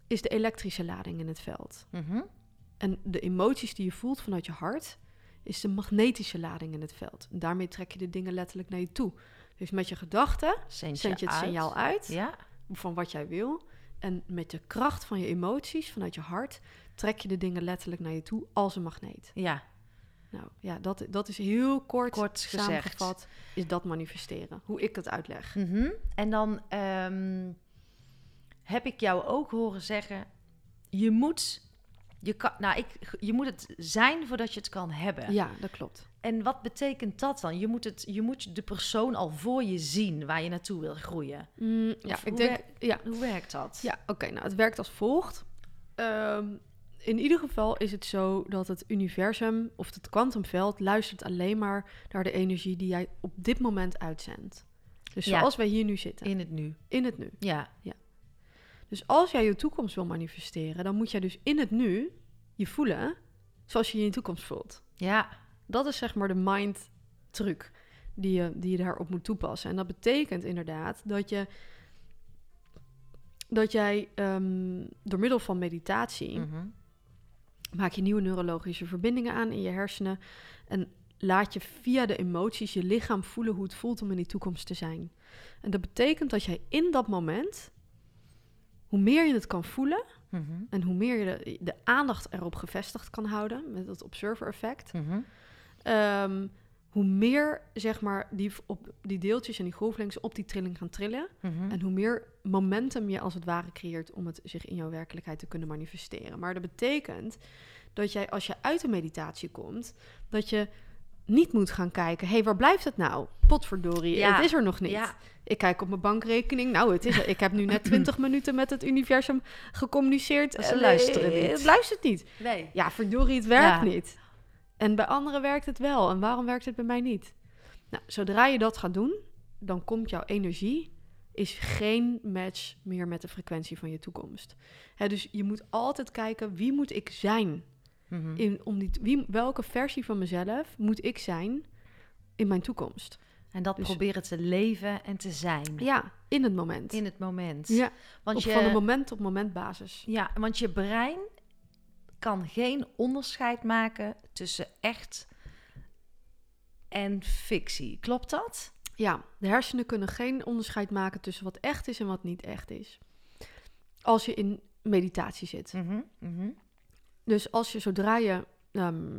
is de elektrische lading in het veld.
Mhm.
En de emoties die je voelt vanuit je hart, is de magnetische lading in het veld. En daarmee trek je de dingen letterlijk naar je toe. Dus met je gedachten
Zend,
je het
uit.
signaal uit
Ja.
van wat jij wil. En met de kracht van je emoties, vanuit je hart, trek je de dingen letterlijk naar je toe als een magneet.
Ja.
Nou ja, dat, dat is heel kort,
Kort gezegd.
samengevat, is dat manifesteren. Hoe ik het uitleg.
Mhm. En dan ehm, heb ik jou ook horen zeggen: je moet, je, kan, nou, ik, je moet het zijn voordat je het kan hebben.
Ja, dat klopt.
En wat betekent dat dan? Je moet, het, je moet de persoon al voor je zien waar je naartoe wil groeien.
Mm, ja, ik
hoe
denk,
wer-
ja,
Hoe werkt dat?
Ja, oké. nou, het werkt als volgt. Ehm, in ieder geval is het zo dat het universum of het kwantumveld luistert alleen maar naar de energie die jij op dit moment uitzendt. Dus
Ja.
zoals wij hier nu zitten,
In het nu.
in het nu.
Ja.
Dus als jij je toekomst wil manifesteren, dan moet jij dus in het nu je voelen zoals je je in je toekomst voelt.
Ja.
Dat is zeg maar de mind truc die je, die je daarop moet toepassen. En dat betekent inderdaad dat je dat jij ehm, door middel van meditatie
Mhm.
maak je nieuwe neurologische verbindingen aan in je hersenen en laat je via de emoties je lichaam voelen hoe het voelt om in die toekomst te zijn. En dat betekent dat jij in dat moment, hoe meer je het kan voelen
Mhm.
en hoe meer je de, de aandacht erop gevestigd kan houden met dat observer effect,
Mhm.
Ehm, hoe meer zeg maar die, op, die deeltjes en die golflengtes op die trilling gaan trillen.
Mhm.
En hoe meer momentum je als het ware creëert om het zich in jouw werkelijkheid te kunnen manifesteren. Maar dat betekent dat jij als je uit de meditatie komt, dat je niet moet gaan kijken, hé, hey, waar blijft het nou? Potverdorie,
Ja.
het is er nog niet.
Ja.
Ik kijk op mijn bankrekening. Nou, het is. Ik heb nu net [LAUGHS] 20 minuten met het universum gecommuniceerd.
Ze
En,
luisteren
eh,
niet.
Het luistert niet.
Nee.
Ja, verdorie, het werkt
Ja.
niet. En bij anderen werkt het wel. En waarom werkt het bij mij niet? Nou, zodra je dat gaat doen, dan komt jouw energie is geen match meer met de frequentie van je toekomst. Hè, dus je moet altijd kijken wie moet ik zijn
Mhm.
in om die wie, welke versie van mezelf moet ik zijn in mijn toekomst.
En dat
Dus-
proberen te leven en te zijn.
Ja, in het moment.
In het moment.
ja,
Want
op
je,
van een moment op moment basis.
Ja, want je brein kan geen onderscheid maken tussen echt en fictie. Klopt dat?
Ja, de hersenen kunnen geen onderscheid maken tussen wat echt is en wat niet echt is. Als je in meditatie zit.
Mhm.
Dus als je zodra je. ehm,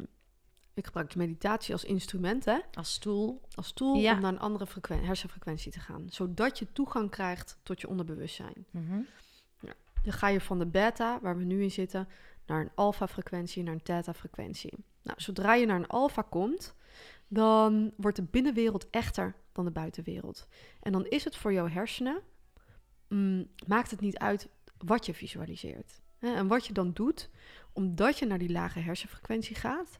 ik gebruik meditatie als instrument, hè,
Als stoel.
als tool
Ja.
om naar een andere frequen- hersenfrequentie te gaan. Zodat je toegang krijgt tot je onderbewustzijn.
Mhm.
Dan ga je van de beta, waar we nu in zitten, naar een alpha-frequentie, naar een theta-frequentie. Nou, zodra je naar een alpha komt, dan wordt de binnenwereld echter dan de buitenwereld. En dan is het voor jouw hersenen, mm, maakt het niet uit wat je visualiseert. En wat je dan doet, omdat je naar die lage hersenfrequentie gaat,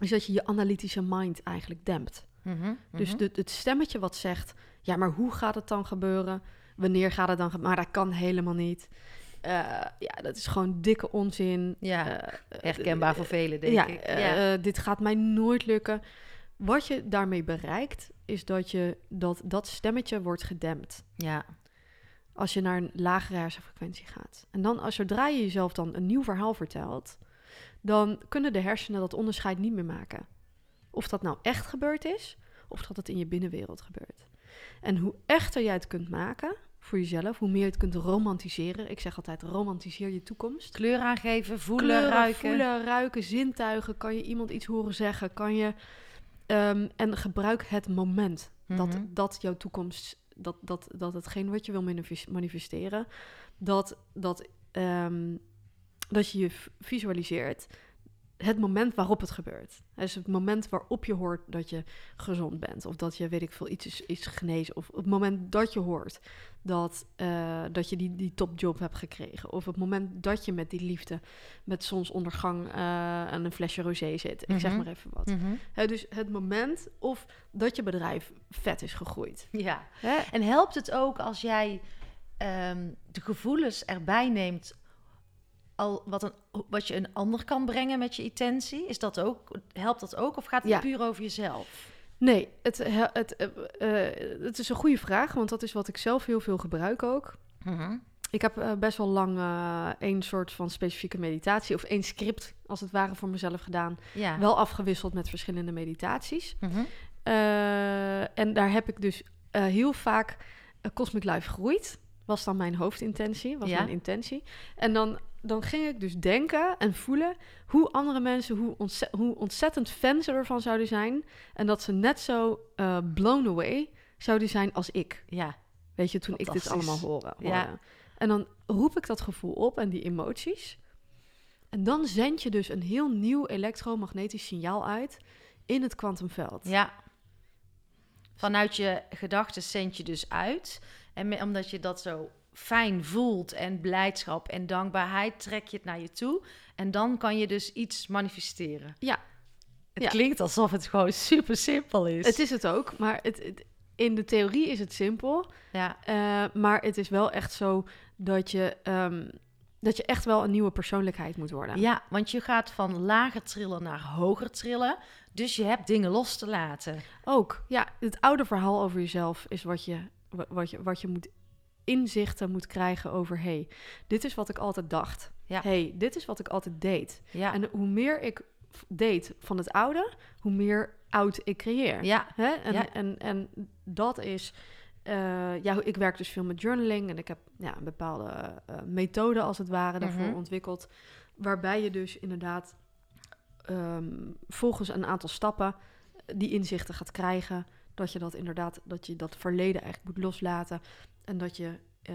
is dat je je analytische mind eigenlijk dempt.
Mhm,
Dus
mhm.
de, het stemmetje wat zegt, ja, maar hoe gaat het dan gebeuren? Wanneer gaat het dan gebeuren? Maar dat kan helemaal niet. Eh, ja, dat is gewoon dikke onzin.
ja,
Eh, eh,
herkenbaar voor velen, denk
ja,
ik. ja.
dit gaat mij nooit lukken. Wat je daarmee bereikt, is dat je dat, dat stemmetje wordt gedempt.
ja.
Als je naar een lagere hersenfrequentie gaat. En dan, als zodra je jezelf dan een nieuw verhaal vertelt, dan kunnen de hersenen dat onderscheid niet meer maken. Of dat nou echt gebeurd is, of dat het in je binnenwereld gebeurt. En hoe echter jij het kunt maken voor jezelf, hoe meer je het kunt romantiseren. Ik zeg altijd, romantiseer je toekomst.
Kleur aangeven, voelen,
Kleuren,
ruiken.
voelen, ruiken, zintuigen. Kan je iemand iets horen zeggen? Kan je... ehm, en gebruik het moment dat,
Mhm.
dat jouw toekomst... Dat, dat, dat hetgeen wat je wil manifes- manifesteren... dat, dat, ehm, dat je je visualiseert... het moment waarop het gebeurt. Dus het moment waarop je hoort dat je gezond bent. Of dat je, weet ik veel, iets is, is genezen. Of het moment dat je hoort dat, eh, dat je die, die topjob hebt gekregen. Of het moment dat je met die liefde, met zonsondergang uh, en een flesje rosé zit. Ik zeg
Mhm.
maar even wat. Hè, dus het moment of dat je bedrijf vet is gegroeid.
Ja. En helpt het ook als jij ehm, de gevoelens erbij neemt, al wat, een, wat je een ander kan brengen met je intentie? Is dat ook, helpt dat ook of gaat het
Ja.
puur over jezelf?
Nee, het, he- het, eh, eh, het is een goede vraag, want dat is wat ik zelf heel veel gebruik ook.
Mhm.
Ik heb eh, best wel lang één soort van specifieke meditatie of één script als het ware voor mezelf gedaan.
Ja.
Wel afgewisseld met verschillende meditaties.
Mhm.
En daar heb ik dus heel vaak Cosmic Life groeit. Was dan mijn hoofdintentie, was
Ja.
mijn intentie. En dan, dan ging ik dus denken en voelen hoe andere mensen, hoe, ontze- hoe ontzettend fan ze ervan zouden zijn. En dat ze net zo eh, blown away zouden zijn als ik.
Ja.
Weet je, toen ik dit allemaal hoorde.
Ja.
hoorde. En dan roep ik dat gevoel op en die emoties. En dan zend je dus een heel nieuw elektromagnetisch signaal uit in het kwantumveld.
Ja. Vanuit je gedachten zend je dus uit. En omdat je dat zo fijn voelt en blijdschap en dankbaarheid, trek je het naar je toe. En dan kan je dus iets manifesteren.
Ja.
Het
Ja.
klinkt alsof het gewoon super simpel is.
Het is het ook, maar het, het- in de theorie is het simpel.
Ja.
eh, maar het is wel echt zo dat je, ehm, dat je echt wel een nieuwe persoonlijkheid moet worden.
ja, want je gaat van lager trillen naar hoger trillen. Dus je hebt dingen los te laten.
Ook, ja, het oude verhaal over jezelf is wat je, wa- wat je, wat je moet inzichten moet krijgen over... hey, dit is wat ik altijd dacht.
Ja.
hey, dit is wat ik altijd deed.
Ja.
En hoe meer ik deed van het oude, hoe meer oud ik creëer.
ja.
Hè? En,
Ja.
en, en dat is... eh, ja, ik werk dus veel met journaling en ik heb ja, een bepaalde eh, methode als het ware daarvoor
Mhm.
ontwikkeld. Waarbij je dus inderdaad ehm, volgens een aantal stappen die inzichten gaat krijgen. Dat je dat inderdaad, dat je dat verleden eigenlijk moet loslaten. En dat je eh,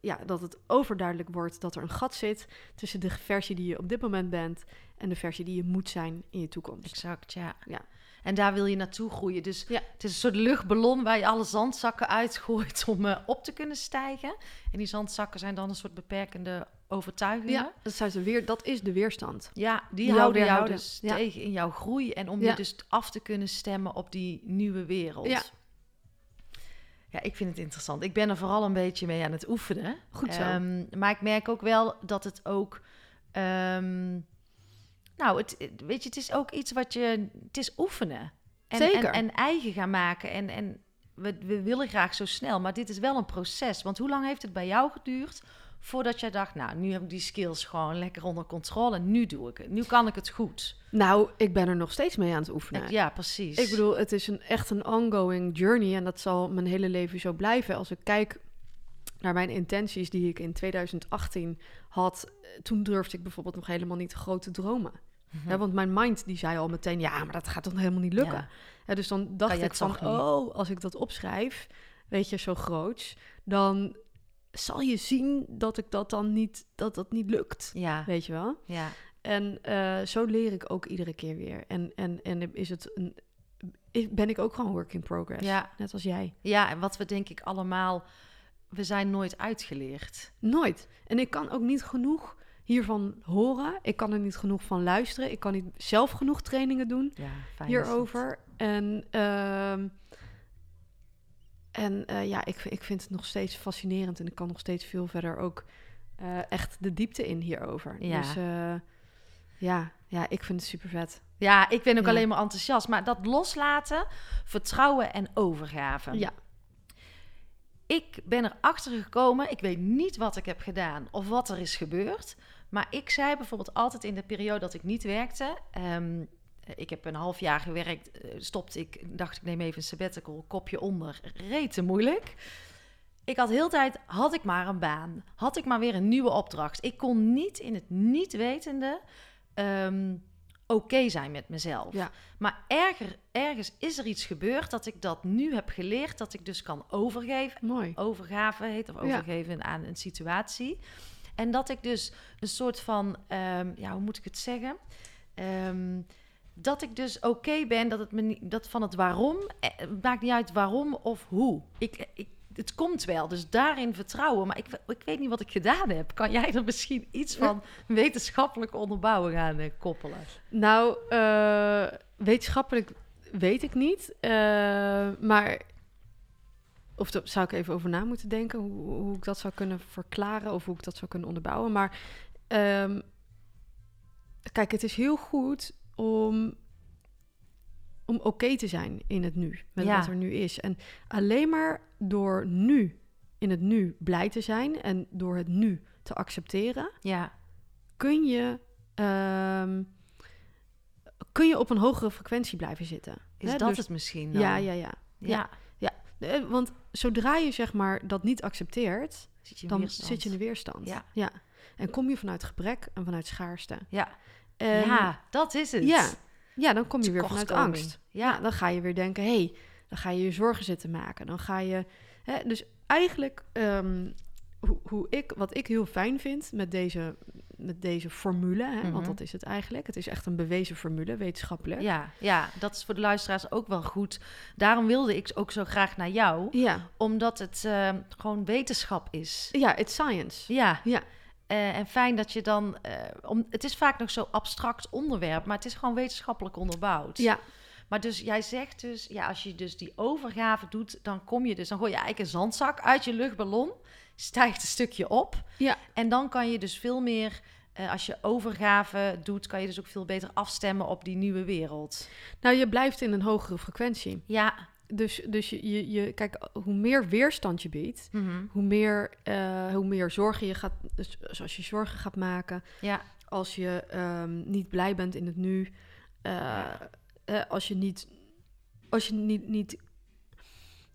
ja, dat het overduidelijk wordt dat er een gat zit tussen de versie die je op dit moment bent en de versie die je moet zijn in je toekomst.
Exact, ja.
Ja.
En daar wil je naartoe groeien. Dus
Ja.
het is een soort luchtballon waar je alle zandzakken uitgooit om eh, op te kunnen stijgen. En die zandzakken zijn dan een soort beperkende overtuigingen.
Ja, dat, zijn ze weer, dat is de weerstand.
Ja, die, houden jou dus
Ja.
tegen in jouw groei en om
Ja.
je dus af te kunnen stemmen op die nieuwe wereld.
Ja.
Ik vind het interessant. Ik ben er vooral een beetje mee aan het oefenen.
Goed zo.
Ehm, maar ik merk ook wel dat het ook. ehm, nou, het, het- weet je, het is ook iets wat je. Het is oefenen. En,
Zeker.
En, en eigen gaan maken. En, en we, we willen graag zo snel, maar dit is wel een proces. Want hoe lang heeft het bij jou geduurd voordat jij dacht, nou, nu heb ik die skills gewoon lekker onder controle. Nu doe ik het. Nu kan ik het goed.
Nou, ik ben er nog steeds mee aan het oefenen.
Ja, precies.
Ik bedoel, het is een, echt een ongoing journey en dat zal mijn hele leven zo blijven. Als ik kijk naar mijn intenties die ik in 2018 had, eh, toen durfde ik bijvoorbeeld nog helemaal niet groot te dromen.
Mhm.
Ja, want mijn mind die zei al meteen, ja, maar dat gaat toch helemaal niet lukken.
Ja.
Ja, dus dan dacht ik van, oh, als ik dat opschrijf, weet je, zo groots, dan zal je zien dat ik dat dan niet, dat dat niet lukt.
Ja,
Weet je wel?
ja.
En eh, zo leer ik ook iedere keer weer. En, en, en is het een, ben ik ook gewoon work in progress.
Ja.
Net als jij.
ja, en wat we denk ik allemaal... We zijn nooit uitgeleerd.
Nooit. En ik kan ook niet genoeg hiervan horen. Ik kan er niet genoeg van luisteren. Ik kan niet zelf genoeg trainingen doen
Ja, fijn
hierover. En, ehm, en eh, ja, ik, ik vind het nog steeds fascinerend. En ik kan nog steeds veel verder ook eh, echt de diepte in hierover.
Ja.
Dus ja, ja, ik vind het super vet.
Ja, ik ben ook
Ja.
alleen maar enthousiast. Maar dat loslaten, vertrouwen en overgave.
Ja.
Ik ben erachter gekomen, ik weet niet wat ik heb gedaan of wat er is gebeurd. Maar ik zei bijvoorbeeld altijd in de periode dat ik niet werkte. ehm, ik heb een half jaar gewerkt, eh, stopte ik, dacht ik neem even een sabbatical, kopje onder, rete moeilijk. Ik had heel tijd, had ik maar een baan, had ik maar weer een nieuwe opdracht. Ik kon niet in het niet wetende ehm, oké zijn met mezelf.
Ja.
Maar erger, ergens is er iets gebeurd dat ik dat nu heb geleerd, dat ik dus kan overgeven
Mooi.
overgave heet, of
Ja.
overgeven aan een situatie. En dat ik dus een soort van, ehm, ja, hoe moet ik het zeggen? Ehm, dat ik dus oké ben dat het me niet, dat van het waarom, eh, het maakt niet uit waarom of hoe. Ik, ik, het komt wel, dus daarin vertrouwen. Maar ik, ik weet niet wat ik gedaan heb. Kan jij er misschien iets van wetenschappelijke onderbouwing aan eh, koppelen?
Nou, eh, wetenschappelijk weet ik niet. eh, maar. Of daar zou ik even over na moeten denken hoe, hoe ik dat zou kunnen verklaren of hoe ik dat zou kunnen onderbouwen. Maar ehm, kijk, het is heel goed om, om oké te zijn in het nu, met
Ja.
wat er nu is. En alleen maar door nu, in het nu, blij te zijn en door het nu te accepteren,
Ja,
kun je, ehm, kun je op een hogere frequentie blijven zitten.
is
Hè,
dat
dus-
het misschien dan?
Ja, ja, ja.
ja.
Eh, Want zodra je zeg maar dat niet accepteert,
Zit je
dan
weerstand.
zit je in de weerstand.
Ja.
En kom je vanuit gebrek en vanuit schaarste.
Ja.
En
ja, dat is het.
ja, ja, dan kom je weer vanuit angst.
Ja.
Ja, dan ga je weer denken, hé, hey, dan ga je je zorgen zitten maken. Dan ga je, hè, dus eigenlijk, ehm, hoe, hoe ik, wat ik heel fijn vind met deze, met deze formule, hè,
Mhm.
want dat is het eigenlijk. Het is echt een bewezen formule, wetenschappelijk.
Ja, ja, dat is voor de luisteraars ook wel goed. Daarom wilde ik ook zo graag naar jou,
Ja,
omdat het eh, gewoon wetenschap is.
ja it's science.
Ja.
Ja.
Eh, en fijn dat je dan, eh, om, het is vaak nog zo abstract onderwerp, maar het is gewoon wetenschappelijk onderbouwd.
Ja,
Maar dus jij zegt dus, ja, als je dus die overgave doet, dan kom je dus, dan gooi je eigenlijk een zandzak uit je luchtballon, [LAUGHS] stijgt een stukje op.
Ja.
En dan kan je dus veel meer, eh, als je overgave doet, kan je dus ook veel beter afstemmen op die nieuwe wereld.
nou je blijft in een hogere frequentie.
Ja.
Dus, dus je, je, je, kijk, hoe meer weerstand je biedt,
Mhm.
hoe meer, eh, hoe meer zorgen je gaat, dus als je zorgen gaat maken,
Ja.
als je ehm, niet blij bent in het nu, eh,
Ja.
Eh, als je niet, als je niet, niet,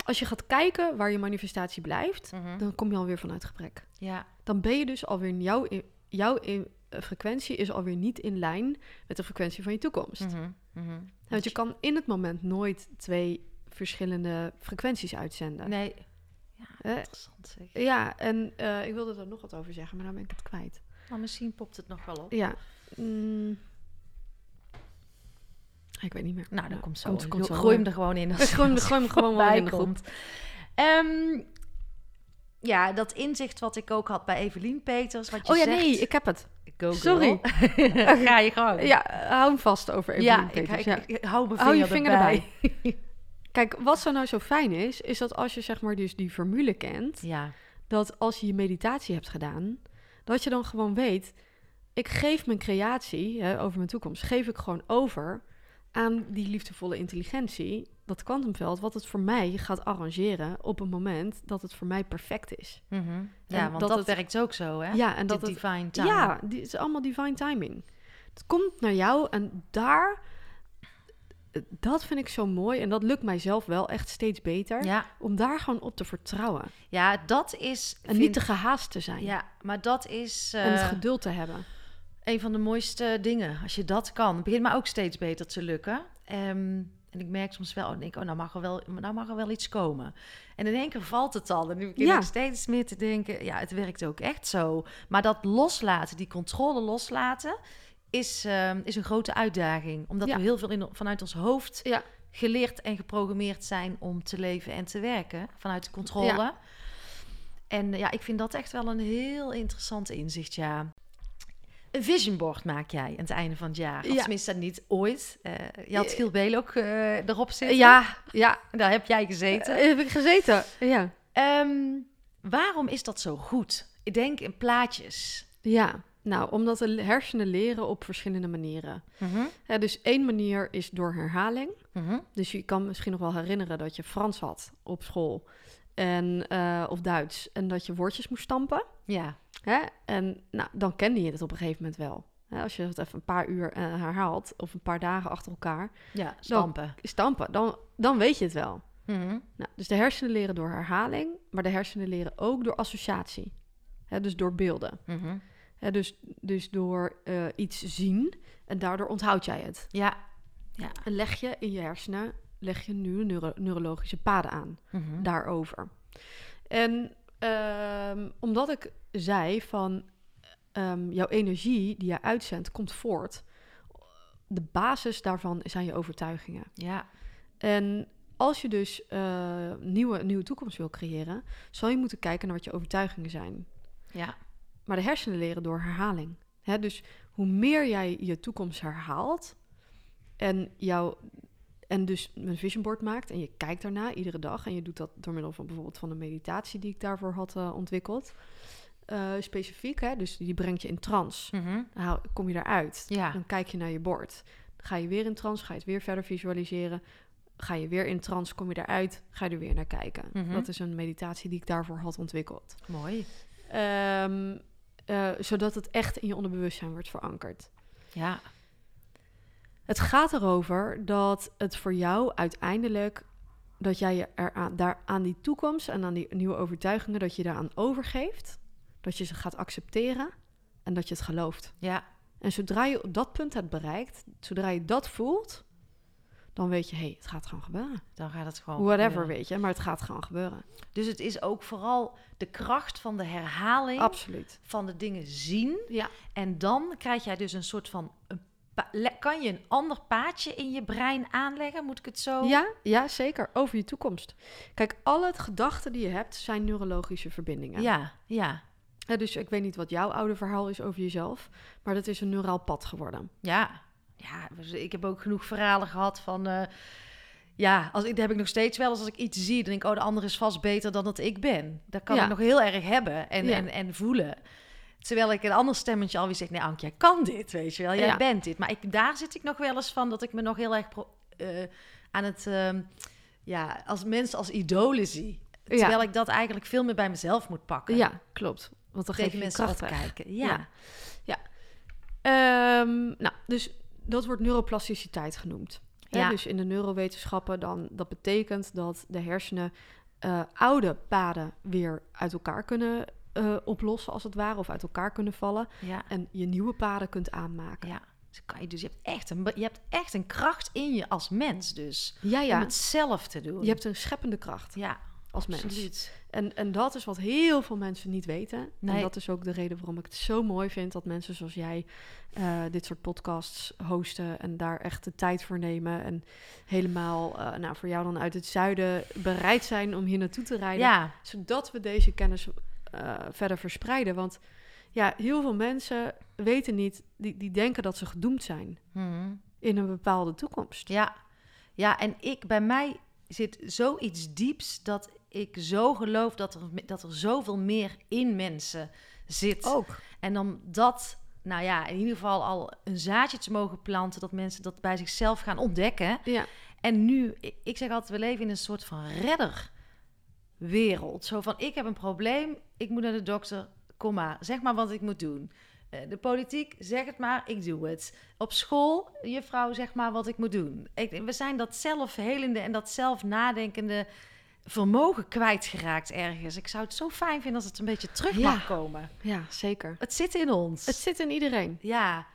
als je gaat kijken waar je manifestatie blijft,
Mhm.
dan kom je alweer vanuit gebrek.
Ja.
Dan ben je dus alweer in jouw, jouw in- frequentie is alweer niet in lijn met de frequentie van je toekomst.
Mhm. Mhm.
Want je kan in het moment nooit twee verschillende frequenties uitzenden.
Nee. Ja,
Eh,
interessant zeg.
Ja, en eh, ik wilde er nog wat over zeggen, maar dan ben ik het kwijt.
Maar misschien popt het nog wel op.
Ja. mm. Ik weet niet meer.
Nou, dat
Ja,
komt zo.
Komt, komt zo [LAUGHS]
Gooi hem er gewoon in.
Gooi hem, gooi hem gewoon wel in de.
Ehm, ja, dat inzicht wat ik ook had bij Evelien Peters. Wat je
Oh ja,
zegt,
nee, ik heb het.
Go
sorry. [LAUGHS]
Ga je gang.
Ja, hou hem vast over Evelien
ja,
Peters,
ik,
ja.
ik hou mijn
Hou je
vinger,
vinger
erbij. [LAUGHS]
Kijk, wat zo nou zo fijn is, is dat als je zeg maar dus die formule kent,
Ja,
dat als je je meditatie hebt gedaan, dat je dan gewoon weet, ik geef mijn creatie hè, over mijn toekomst, geef ik gewoon over aan die liefdevolle intelligentie, dat kwantumveld, wat het voor mij gaat arrangeren op een moment dat het voor mij perfect is.
Mhm. ja want
dat
dat,
het-
werkt ook zo, hè?
Ja, en
De
dat het,
divine time.
ja, die, het is allemaal divine timing. Het komt naar jou en daar, dat vind ik zo mooi en dat lukt mijzelf wel echt steeds beter,
ja,
om daar gewoon op te vertrouwen
ja, dat is...
en niet te gehaast te zijn
Ja, maar dat is
en het
eh,
geduld te hebben.
Een van de mooiste dingen. Als je dat kan. Het begint me ook steeds beter te lukken. Ehm, en ik merk soms wel, oh, denk, oh, nou, mag er wel, nou mag er wel iets komen. En in één keer valt het al. En nu begin
Ja.
ik steeds meer te denken, ja, het werkt ook echt zo. Maar dat loslaten, die controle loslaten, is, ehm, is een grote uitdaging. Omdat
Ja.
we heel veel in, vanuit ons hoofd
Ja.
geleerd en geprogrammeerd zijn om te leven en te werken. Vanuit de controle.
Ja.
En ja, ik vind dat echt wel een heel interessant inzicht, ja. Een vision board maak jij aan het einde van het jaar. Of
Ja.
tenminste niet ooit. Eh, je had Giel Beel ook eh, erop zitten.
Ja, ja,
Daar heb jij gezeten.
Eh, heb ik gezeten. Ja.
Ehm, waarom is dat zo goed? Ik denk in plaatjes.
ja, nou, omdat de hersenen leren op verschillende manieren.
Mhm,
Ja, dus één manier is door herhaling.
mhm.
Dus je kan misschien nog wel herinneren dat je Frans had op school. En, eh, of Duits. En dat je woordjes moest stampen.
Ja,
Hè? En nou, dan kende je het op een gegeven moment wel. Hè, als je het even een paar uur eh, herhaalt, of een paar dagen achter elkaar,
ja, stampen.
stampen, dan, dan weet je het wel.
Mhm,
Nou, dus de hersenen leren door herhaling, maar de hersenen leren ook door associatie. Hè, dus door beelden.
mhm.
Hè, dus, dus door eh, iets zien en daardoor onthoud jij het.
Ja. Ja.
En leg je in je hersenen leg je nu neuro- neurologische paden aan
Mhm.
daarover. En ehm, omdat ik zei van ehm, jouw energie die je uitzendt komt voort de basis daarvan zijn je overtuigingen.
Ja.
En als je dus eh nieuwe, nieuwe toekomst wil creëren, zal je moeten kijken naar wat je overtuigingen zijn.
Ja.
Maar de hersenen leren door herhaling. Hè, dus hoe meer jij je toekomst herhaalt en, jou, en dus een vision board maakt en je kijkt daarna iedere dag en je doet dat door middel van bijvoorbeeld van een meditatie die ik daarvoor had eh, ontwikkeld. eh, specifiek, hè, dus die brengt je in trance.
Mhm.
Kom je daaruit.
Ja.
Dan kijk je naar je bord. Dan ga je weer in trance, ga je het weer verder visualiseren. Ga je weer in trance, kom je eruit, ga je er weer naar kijken.
Mhm.
Dat is een meditatie die ik daarvoor had ontwikkeld.
Mooi.
Ehm, eh, zodat het echt in je onderbewustzijn wordt verankerd.
Ja.
Het gaat erover dat het voor jou uiteindelijk dat jij je er aan, daar aan die toekomst en aan die nieuwe overtuigingen, dat je daaraan overgeeft, dat je ze gaat accepteren en dat je het gelooft.
Ja.
En zodra je op dat punt hebt bereikt, zodra je dat voelt, dan weet je, hé, hey, het gaat gewoon gebeuren.
Dan gaat het gewoon.
Whatever,
gebeuren.
weet je, maar het gaat gewoon gebeuren.
Dus het is ook vooral de kracht van de herhaling
Absoluut.
van de dingen zien.
Ja.
En dan krijg jij dus een soort van. Een kan je een ander paadje in je brein aanleggen? Moet ik het zo?
Ja, ja, zeker. Over je toekomst. Kijk, al het gedachten die je hebt, zijn neurologische verbindingen.
Ja, ja,
dus ik weet niet wat jouw oude verhaal is over jezelf, maar dat is een neuraal pad geworden.
ja. Ja, dus ik heb ook genoeg verhalen gehad van. eh, ja, als ik, dat heb ik nog steeds wel eens als ik iets zie, dan denk ik, oh, de ander is vast beter dan dat ik ben. Dat kan
Ja.
ik nog heel erg hebben en,
Ja.
en, en voelen. Terwijl ik een ander stemmetje alweer zegt, nee Anke, jij kan dit, weet je wel. Jij
Ja.
bent dit. Maar ik, daar zit ik nog wel eens van dat ik me nog heel erg eh, aan het, ehm, ja, als mensen als idolen zie.
Ja.
Terwijl ik dat eigenlijk veel meer bij mezelf moet pakken.
Ja, klopt. Want dan geef je
mensen
kracht weg.
opkijken. Ja.
Ja. Ehm, nou, dus dat wordt neuroplasticiteit genoemd. Hè,
Ja.
Dus in de neurowetenschappen dan, dat betekent dat de hersenen eh, oude paden weer uit elkaar kunnen eh, oplossen, als het ware, of uit elkaar kunnen vallen.
ja.
En je nieuwe paden kunt aanmaken.
Ja, dus, kan je, dus je, hebt echt een, je hebt echt een kracht in je als mens dus.
ja.
Om
ja.
het zelf te doen.
Je hebt een scheppende kracht
ja,
als mens.
absoluut.
En, en dat is wat heel veel mensen niet weten.
Nee.
En dat is ook de reden waarom ik het zo mooi vind dat mensen zoals jij eh, dit soort podcasts hosten en daar echt de tijd voor nemen. En helemaal, eh, nou voor jou dan uit het zuiden, bereid zijn om hier naartoe te rijden.
Ja,
Zodat we deze kennis eh, verder verspreiden. Want ja, heel veel mensen weten niet, die, die denken dat ze gedoemd zijn
Mhm.
in een bepaalde toekomst.
ja. ja, en ik, bij mij zit zoiets dieps dat ik zo geloof dat er, dat er zoveel meer in mensen zit.
Ook.
En om dat, nou ja, in ieder geval al een zaadje te mogen planten, dat mensen dat bij zichzelf gaan ontdekken.
Ja,
En nu, ik, zeg altijd, we leven in een soort van redderwereld. Zo van, ik heb een probleem, ik moet naar de dokter, kom maar, zeg maar wat ik moet doen. Eh, De politiek, zeg het maar, ik doe het. Op school, juffrouw, zeg maar wat ik moet doen. Ik, we zijn dat zelfhelende en dat zelf nadenkende vermogen kwijtgeraakt ergens. Ik zou het zo fijn vinden als het een beetje terug
Ja.
mag komen.
ja zeker.
Het zit in ons.
Het zit in iedereen.
Ja.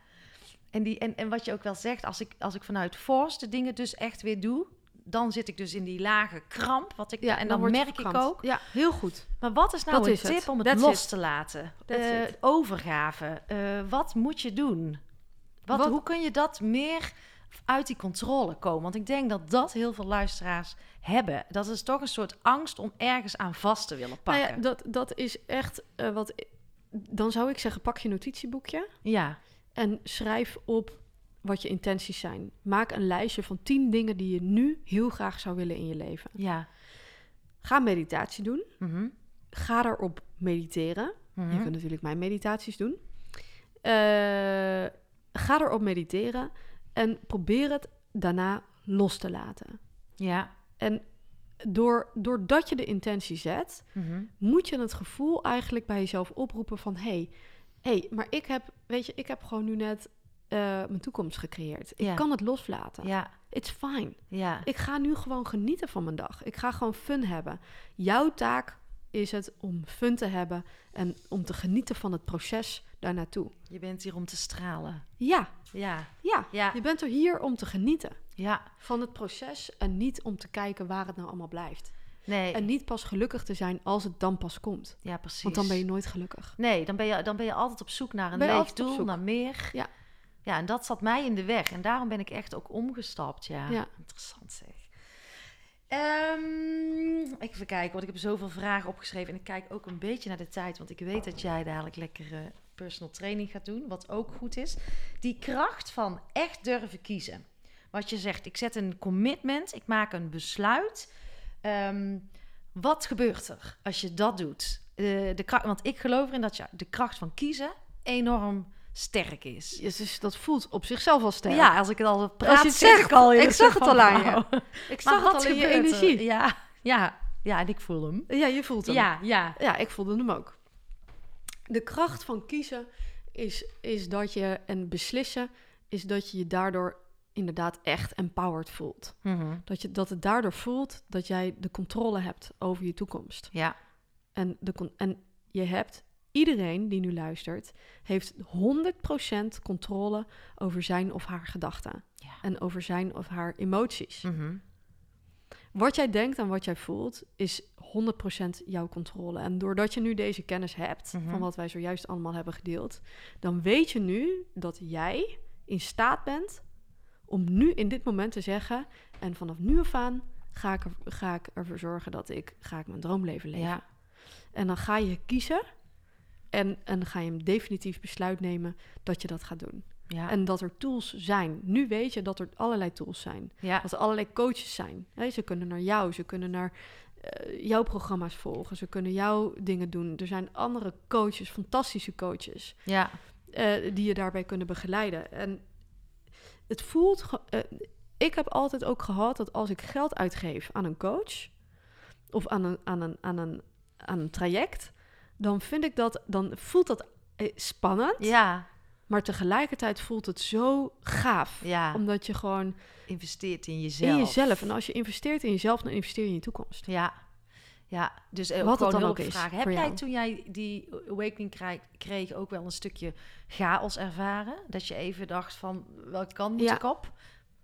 En, die, en, en wat je ook wel zegt, als ik, als ik vanuit force de dingen dus echt weer doe, dan zit ik dus in die lage kramp. Wat ik,
Ja,
en dan, merk ik ook.
Ja, heel goed.
Maar wat is nou
Dat
een
is het.
tip om het
That's
los
it.
te laten?
It.
overgave. Eh, wat moet je doen? Wat,
Wat-
Hoe kun je dat meer uit die controle komen? Want ik denk dat dat heel veel luisteraars hebben. Dat is toch een soort angst om ergens aan vast te willen
Nou
pakken.
ja, dat, dat is echt eh, wat. Dan zou ik zeggen: pak je notitieboekje
ja.
en schrijf op wat je intenties zijn. Maak een lijstje van 10 dingen die je nu heel graag zou willen in je leven.
ja.
Ga meditatie doen.
Mhm.
Ga erop mediteren.
Mhm.
Je kunt natuurlijk mijn meditaties doen. Eh, ga erop mediteren en probeer het daarna los te laten.
Ja.
En door, doordat je de intentie zet,
Mhm.
moet je het gevoel eigenlijk bij jezelf oproepen van... hé, hey, hey, maar ik heb, weet je, ik heb gewoon nu net eh, mijn toekomst gecreëerd. Ik
Ja.
kan het loslaten.
Ja.
It's fine.
Ja.
Ik ga nu gewoon genieten van mijn dag. Ik ga gewoon fun hebben. Jouw taak is het om fun te hebben en om te genieten van het proces daar naartoe.
Je bent hier om te stralen.
Ja,
Ja.
ja.
Ja.
Je bent er hier om te genieten
Ja.
van het proces en niet om te kijken waar het nou allemaal blijft.
Nee.
En niet pas gelukkig te zijn als het dan pas komt.
ja, precies.
Want dan ben je nooit gelukkig.
Nee, dan ben je, dan ben je altijd op zoek naar een
Ben je
leeg
altijd op
doel,
zoek.
naar meer.
Ja.
Ja, en dat zat mij in de weg. En daarom ben ik echt ook omgestapt. Ja,
Ja.
interessant zeg. Ehm, even kijken, want ik heb zoveel vragen opgeschreven. En ik kijk ook een beetje naar de tijd. Want ik weet dat jij dadelijk lekker eh, personal training gaat doen. Wat ook goed is. Die kracht van echt durven kiezen. Wat je zegt, ik zet een commitment. Ik maak een besluit. Ehm, wat gebeurt er als je dat doet? Eh, de kracht, want ik geloof erin dat je de kracht van kiezen enorm sterk is.
Dus dat voelt op zichzelf al sterk.
Ja, als ik het al
Als
praat,
je het zegt,
ik al
ik zag het al aan je. Ik
Maar
zag het al in je
er?
energie.
Ja, ja, ja, en ik voel hem.
Ja, je voelt hem.
Ja, ja.
Ja, ik voelde hem ook. De kracht van kiezen is, is dat je, en beslissen, is dat je je daardoor inderdaad echt empowered voelt.
Mhm.
Dat, je, dat het daardoor voelt dat jij de controle hebt over je toekomst.
Ja,
En, de, en je hebt, iedereen die nu luistert, heeft 100% controle over zijn of haar gedachten.
Ja.
En over zijn of haar emoties.
Mhm.
Wat jij denkt en wat jij voelt, is 100% jouw controle. En doordat je nu deze kennis hebt,
Mhm.
van wat wij zojuist allemaal hebben gedeeld, dan weet je nu dat jij in staat bent om nu in dit moment te zeggen, en vanaf nu af aan ga ik, er, ga ik ervoor zorgen dat ik, ga ik mijn droomleven leven.
ja,
En dan ga je kiezen en, en ga je een definitief besluit nemen dat je dat gaat doen.
ja,
En dat er tools zijn. Nu weet je dat er allerlei tools zijn.
ja,
Dat er allerlei coaches zijn. Hè, ze kunnen naar jou, ze kunnen naar eh, jouw programma's volgen, ze kunnen jouw dingen doen. Er zijn andere coaches, fantastische coaches,
ja,
eh, die je daarbij kunnen begeleiden. En het voelt. eh, ik heb altijd ook gehad dat als ik geld uitgeef aan een coach of aan een, aan een, aan een, aan een traject, dan vind ik dat, dan voelt dat eh, spannend,
ja,
maar tegelijkertijd voelt het zo gaaf.
ja.
Omdat je gewoon
Investeert in jezelf.
in jezelf. En als je investeert in jezelf, dan investeer je in je toekomst.
Ja, ja. Dus eh,
Wat het
gewoon
dan
hulp
ook is
vragen. Heb jij toen jij die awakening kreeg, kreeg ook wel een stukje chaos ervaren? Dat je even dacht van, welke kant moet
Ja.
ik op?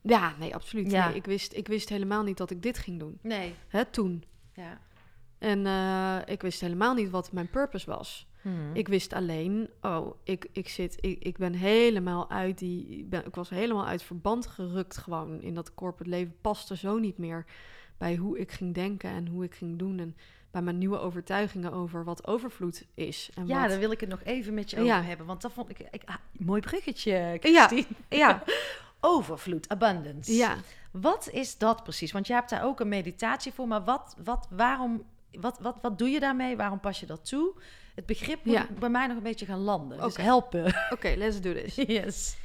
Ja, nee, absoluut.
Ja.
Nee, ik, wist, ik wist helemaal niet dat ik dit ging doen.
Nee.
Hè, toen.
Ja.
En eh, ik wist helemaal niet wat mijn purpose was.
Mhm.
Ik wist alleen, oh, ik, ik zit, ik, ik ben helemaal uit die, ik, ben, ik was helemaal uit verband gerukt gewoon in dat corporate leven. Paste zo niet meer bij hoe ik ging denken en hoe ik ging doen. En bij mijn nieuwe overtuigingen over wat overvloed is. En
Ja,
wat,
daar wil ik het nog even met je over
Ja.
hebben. Want dat vond ik... ik ah, mooi bruggetje,
Ja. Ja, [LAUGHS]
Overvloed, abundance.
ja.
Wat is dat precies? Want je hebt daar ook een meditatie voor. Maar wat, wat, waarom, wat, wat, wat doe je daarmee? Waarom pas je dat toe? Het begrip moet
Ja.
bij mij nog een beetje gaan landen. Dus helpen. [LAUGHS]
Oké, let's do this. [LAUGHS]
Yes.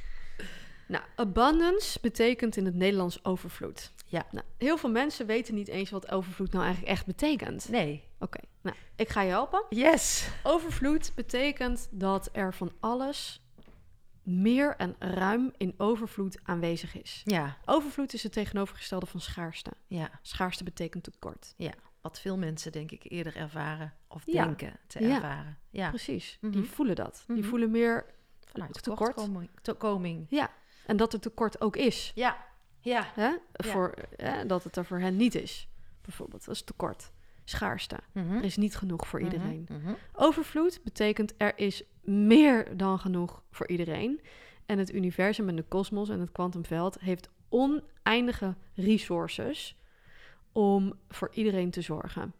Nou, abundance betekent in het Nederlands overvloed.
Ja.
Nou, heel veel mensen weten niet eens wat overvloed nou eigenlijk echt betekent.
Nee.
Oké, nou, ik ga je helpen.
Yes.
Overvloed betekent dat er van alles meer en ruim in overvloed aanwezig is.
Ja.
Overvloed is het tegenovergestelde van schaarste.
Ja.
Schaarste betekent tekort.
Wat veel mensen denk ik eerder ervaren of
Ja.
denken te ervaren. Ja.
Precies,
Mhm.
die voelen dat. Die
Mhm.
voelen meer
Vanuit
tekort.
tekortkoming. tekortkoming.
Ja, en dat er tekort ook is.
Ja. Ja.
Hè? Voor, hè, dat het er voor hen niet is. Bijvoorbeeld, dat is tekort. Schaarste.
Mhm.
Er is niet genoeg voor
Mhm.
iedereen.
Mhm.
Overvloed betekent er is meer dan genoeg voor iedereen. En het universum en de kosmos en het kwantumveld heeft oneindige resources om voor iedereen te zorgen.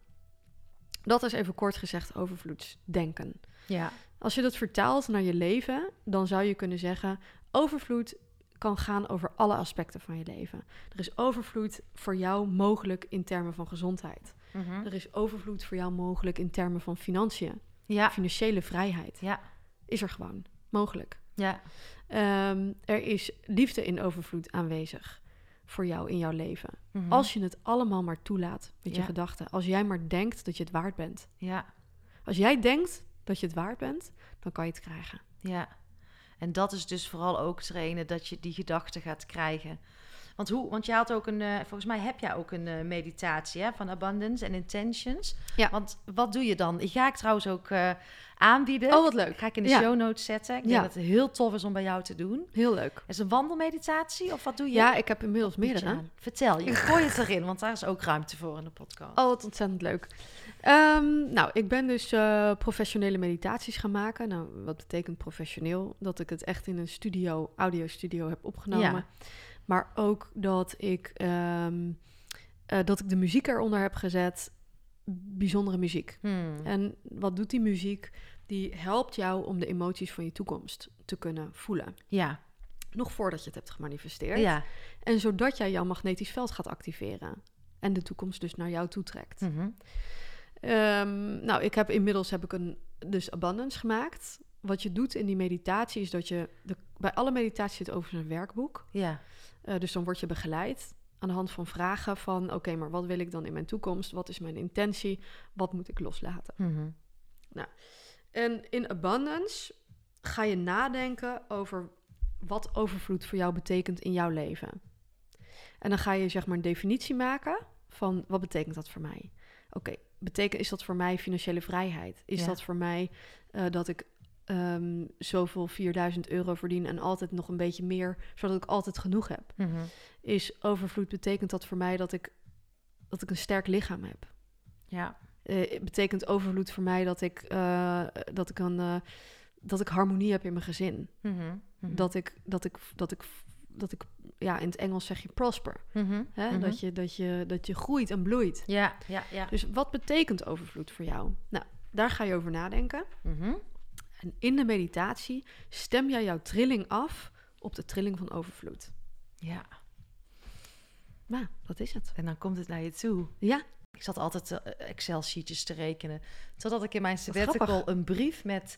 Dat is even kort gezegd overvloedsdenken.
Ja.
Als je dat vertaalt naar je leven, dan zou je kunnen zeggen: overvloed kan gaan over alle aspecten van je leven. Er is overvloed voor jou mogelijk in termen van gezondheid.
Mhm.
Er is overvloed voor jou mogelijk in termen van financiën.
Ja.
Financiële vrijheid
Ja.
is er gewoon mogelijk.
Ja.
Ehm, er is liefde in overvloed aanwezig voor jou in jouw leven.
Mhm.
Als je het allemaal maar toelaat met je gedachten. Als jij maar denkt dat je het waard bent.
Ja.
Als jij denkt dat je het waard bent, dan kan je het krijgen.
Ja. En dat is dus vooral ook trainen dat je die gedachten gaat krijgen. Want, hoe, want je had ook een, eh, volgens mij heb jij ook een eh, meditatie hè, van abundance en intentions.
Ja.
Want wat doe je dan? Die ga ik trouwens ook eh, aanbieden.
Oh, wat leuk.
Ga ik in de
Ja.
show notes zetten. Ik denk
Ja.
dat het heel tof is om bij jou te doen.
Heel leuk.
Is een wandelmeditatie of wat doe je?
Ja, ik heb inmiddels meerdere.
aan. Vertel, je gooi het erin, want daar is ook ruimte voor in de podcast.
Oh, wat ontzettend leuk. Ehm, nou, ik ben dus professionele meditaties gaan maken. Nou, wat betekent professioneel? Dat ik het echt in een studio, audiostudio heb opgenomen. Maar ook dat ik, ehm, eh, dat ik de muziek eronder heb gezet. Bijzondere muziek.
Hmm.
En wat doet die muziek? Die helpt jou om de emoties van je toekomst te kunnen voelen.
Ja,
Nog voordat je het hebt gemanifesteerd.
ja.
En zodat jij jouw magnetisch veld gaat activeren. En de toekomst dus naar jou toe trekt.
Mhm.
Ehm, nou, ik heb inmiddels heb ik een dus abundance gemaakt. Wat je doet in die meditatie is dat je de, bij alle meditaties zit over een werkboek.
ja.
Eh, dus dan word je begeleid aan de hand van vragen van oké, maar wat wil ik dan in mijn toekomst? Wat is mijn intentie? Wat moet ik loslaten?
Mhm.
En in abundance ga je nadenken over wat overvloed voor jou betekent in jouw leven. En dan ga je zeg maar een definitie maken van wat betekent dat voor mij? Oké, betekent is dat voor mij financiële vrijheid? Is
Ja.
dat voor mij eh, dat ik ehm, zoveel 4000 euro verdien en altijd nog een beetje meer, zodat ik altijd genoeg heb?
Mhm.
Is overvloed betekent dat voor mij dat ik, dat ik een sterk lichaam heb?
Ja.
Eh, betekent overvloed voor mij dat ik, eh, dat ik een, eh, dat ik harmonie heb in mijn gezin.
Mhm. Mhm.
Dat ik, dat ik, dat ik, dat ik, ja, in het Engels zeg je prosper.
Mhm.
Hè? Dat, je, dat, je, dat je groeit en bloeit.
Ja, ja, ja.
Dus wat betekent overvloed voor jou? Nou, daar ga je over nadenken. En in de meditatie stem jij jouw trilling af op de trilling van overvloed.
Ja.
Nou, dat is het.
En dan komt het naar je toe.
Ja,
Ik zat altijd eh, Excel-sheetjes te rekenen. Totdat ik in mijn sabbatical een brief met...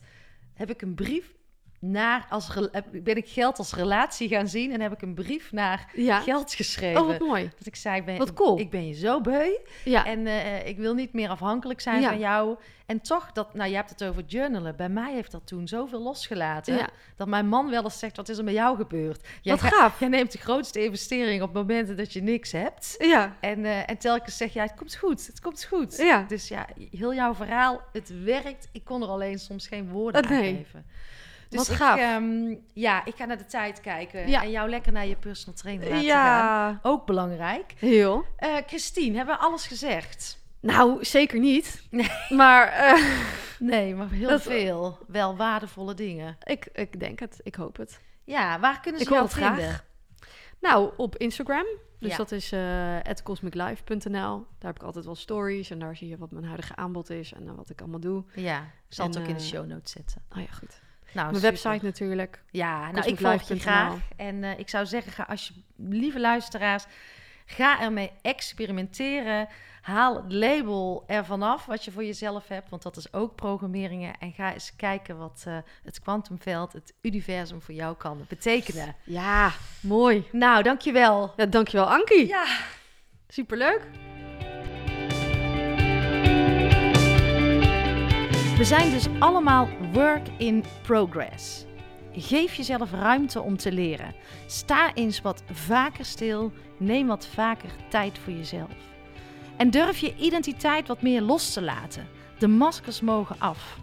Heb ik een brief naar... Als, ben ik geld als relatie gaan zien... en heb ik een brief naar
ja.
geld geschreven.
Oh, wat mooi.
Dat ik zei, ik ben,
Wat cool.
ik ben je zo beu.
Ja,
En eh, ik wil niet meer afhankelijk zijn
Ja.
van jou. En toch, dat, nou, je hebt het over journalen. Bij mij heeft dat toen zoveel losgelaten.
ja.
Dat mijn man wel eens zegt, wat is er met jou gebeurd? Jij,
wat
ga-
gaaf.
jij neemt de grootste investering op momenten dat je niks hebt.
Ja,
En, eh, en telkens zeg jij, het komt goed, het komt goed.
ja.
Dus ja, heel jouw verhaal, het werkt. Ik kon er alleen soms geen woorden aan
nee.
geven. Dus
Wat
ik,
gaaf.
ehm, ja, ik ga naar de tijd kijken.
Ja.
En jou lekker naar je personal trainer laten gaan.
Ja,
Ook belangrijk.
heel.
Eh, Christine, hebben we alles gezegd?
Nou, zeker niet.
Nee.
Maar eh, [LAUGHS]
Nee, maar heel veel. Wel waardevolle dingen.
ik, ik denk het. Ik hoop het.
Ja, waar kunnen ze
Ik hoor
jou
het graag.
vinden?
Nou, op Instagram. Dus
Ja.
dat is eh cosmiclife.nl. Daar heb ik altijd wel stories. En daar zie je wat mijn huidige aanbod is. En wat ik allemaal doe.
Ja, ik zal het ook in de show notes zetten.
Oh ja, goed.
Nou,
mijn
super.
website natuurlijk.
Ja, nou, ik volg je graag. En eh, ik zou zeggen, ga als je, lieve luisteraars, ga ermee experimenteren. Haal het label ervan af wat je voor jezelf hebt, want dat is ook programmeringen. En ga eens kijken wat eh, het kwantumveld, het universum voor jou kan betekenen.
Ja, mooi.
Nou, dankjewel.
Ja, dankjewel Ankie.
Ja.
Superleuk.
We zijn dus allemaal work in progress. Geef jezelf ruimte om te leren. Sta eens wat vaker stil. Neem wat vaker tijd voor jezelf. En durf je identiteit wat meer los te laten. De maskers mogen af.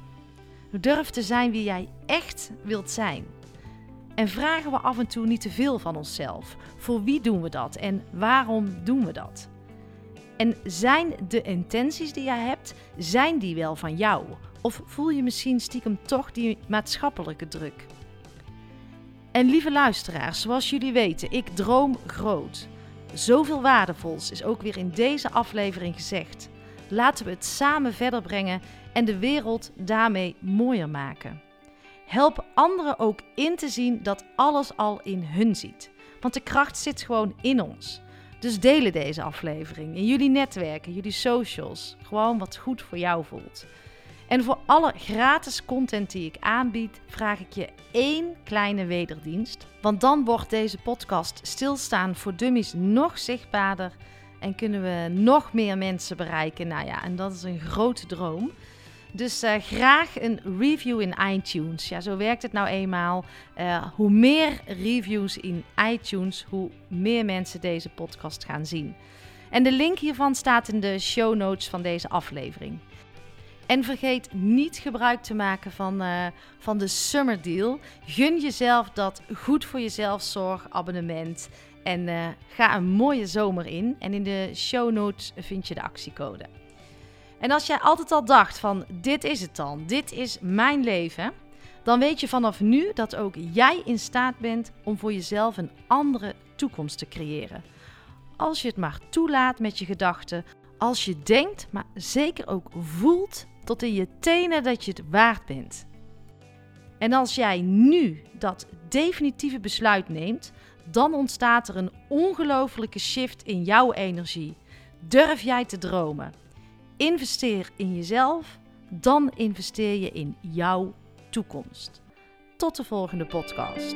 Durf te zijn wie jij echt wilt zijn. En vragen we af en toe niet te veel van onszelf. Voor wie doen we dat en waarom doen we dat? En zijn de intenties die jij hebt, zijn die wel van jou? Of voel je misschien stiekem toch die maatschappelijke druk? En lieve luisteraars, zoals jullie weten, ik droom groot. Zoveel waardevols is ook weer in deze aflevering gezegd. Laten we het samen verder brengen en de wereld daarmee mooier maken. Help anderen ook in te zien dat alles al in hun ziet. Want de kracht zit gewoon in ons. Dus delen deze aflevering in jullie netwerken, jullie socials. Gewoon wat goed voor jou voelt. En voor alle gratis content die ik aanbied, vraag ik je één kleine wederdienst. Want dan wordt deze podcast Stilstaan voor Dummies nog zichtbaarder en kunnen we nog meer mensen bereiken. Nou ja, en dat is een grote droom. Dus uh, graag een review in iTunes. Ja, zo werkt het nou eenmaal. Uh, hoe meer reviews in iTunes, hoe meer mensen deze podcast gaan zien. En de link hiervan staat in de show notes van deze aflevering. En vergeet niet gebruik te maken van, uh, van de Summer Deal. Gun jezelf dat goed voor jezelf zorg abonnement. En uh, ga een mooie zomer in. En in de show notes vind je de actiecode. En als jij altijd al dacht van dit is het dan, dit is mijn leven, dan weet je vanaf nu dat ook jij in staat bent om voor jezelf een andere toekomst te creëren. Als je het maar toelaat met je gedachten, als je denkt, maar zeker ook voelt tot in je tenen dat je het waard bent. En als jij nu dat definitieve besluit neemt, dan ontstaat er een ongelofelijke shift in jouw energie. Durf jij te dromen? Investeer in jezelf, dan investeer je in jouw toekomst. Tot de volgende podcast.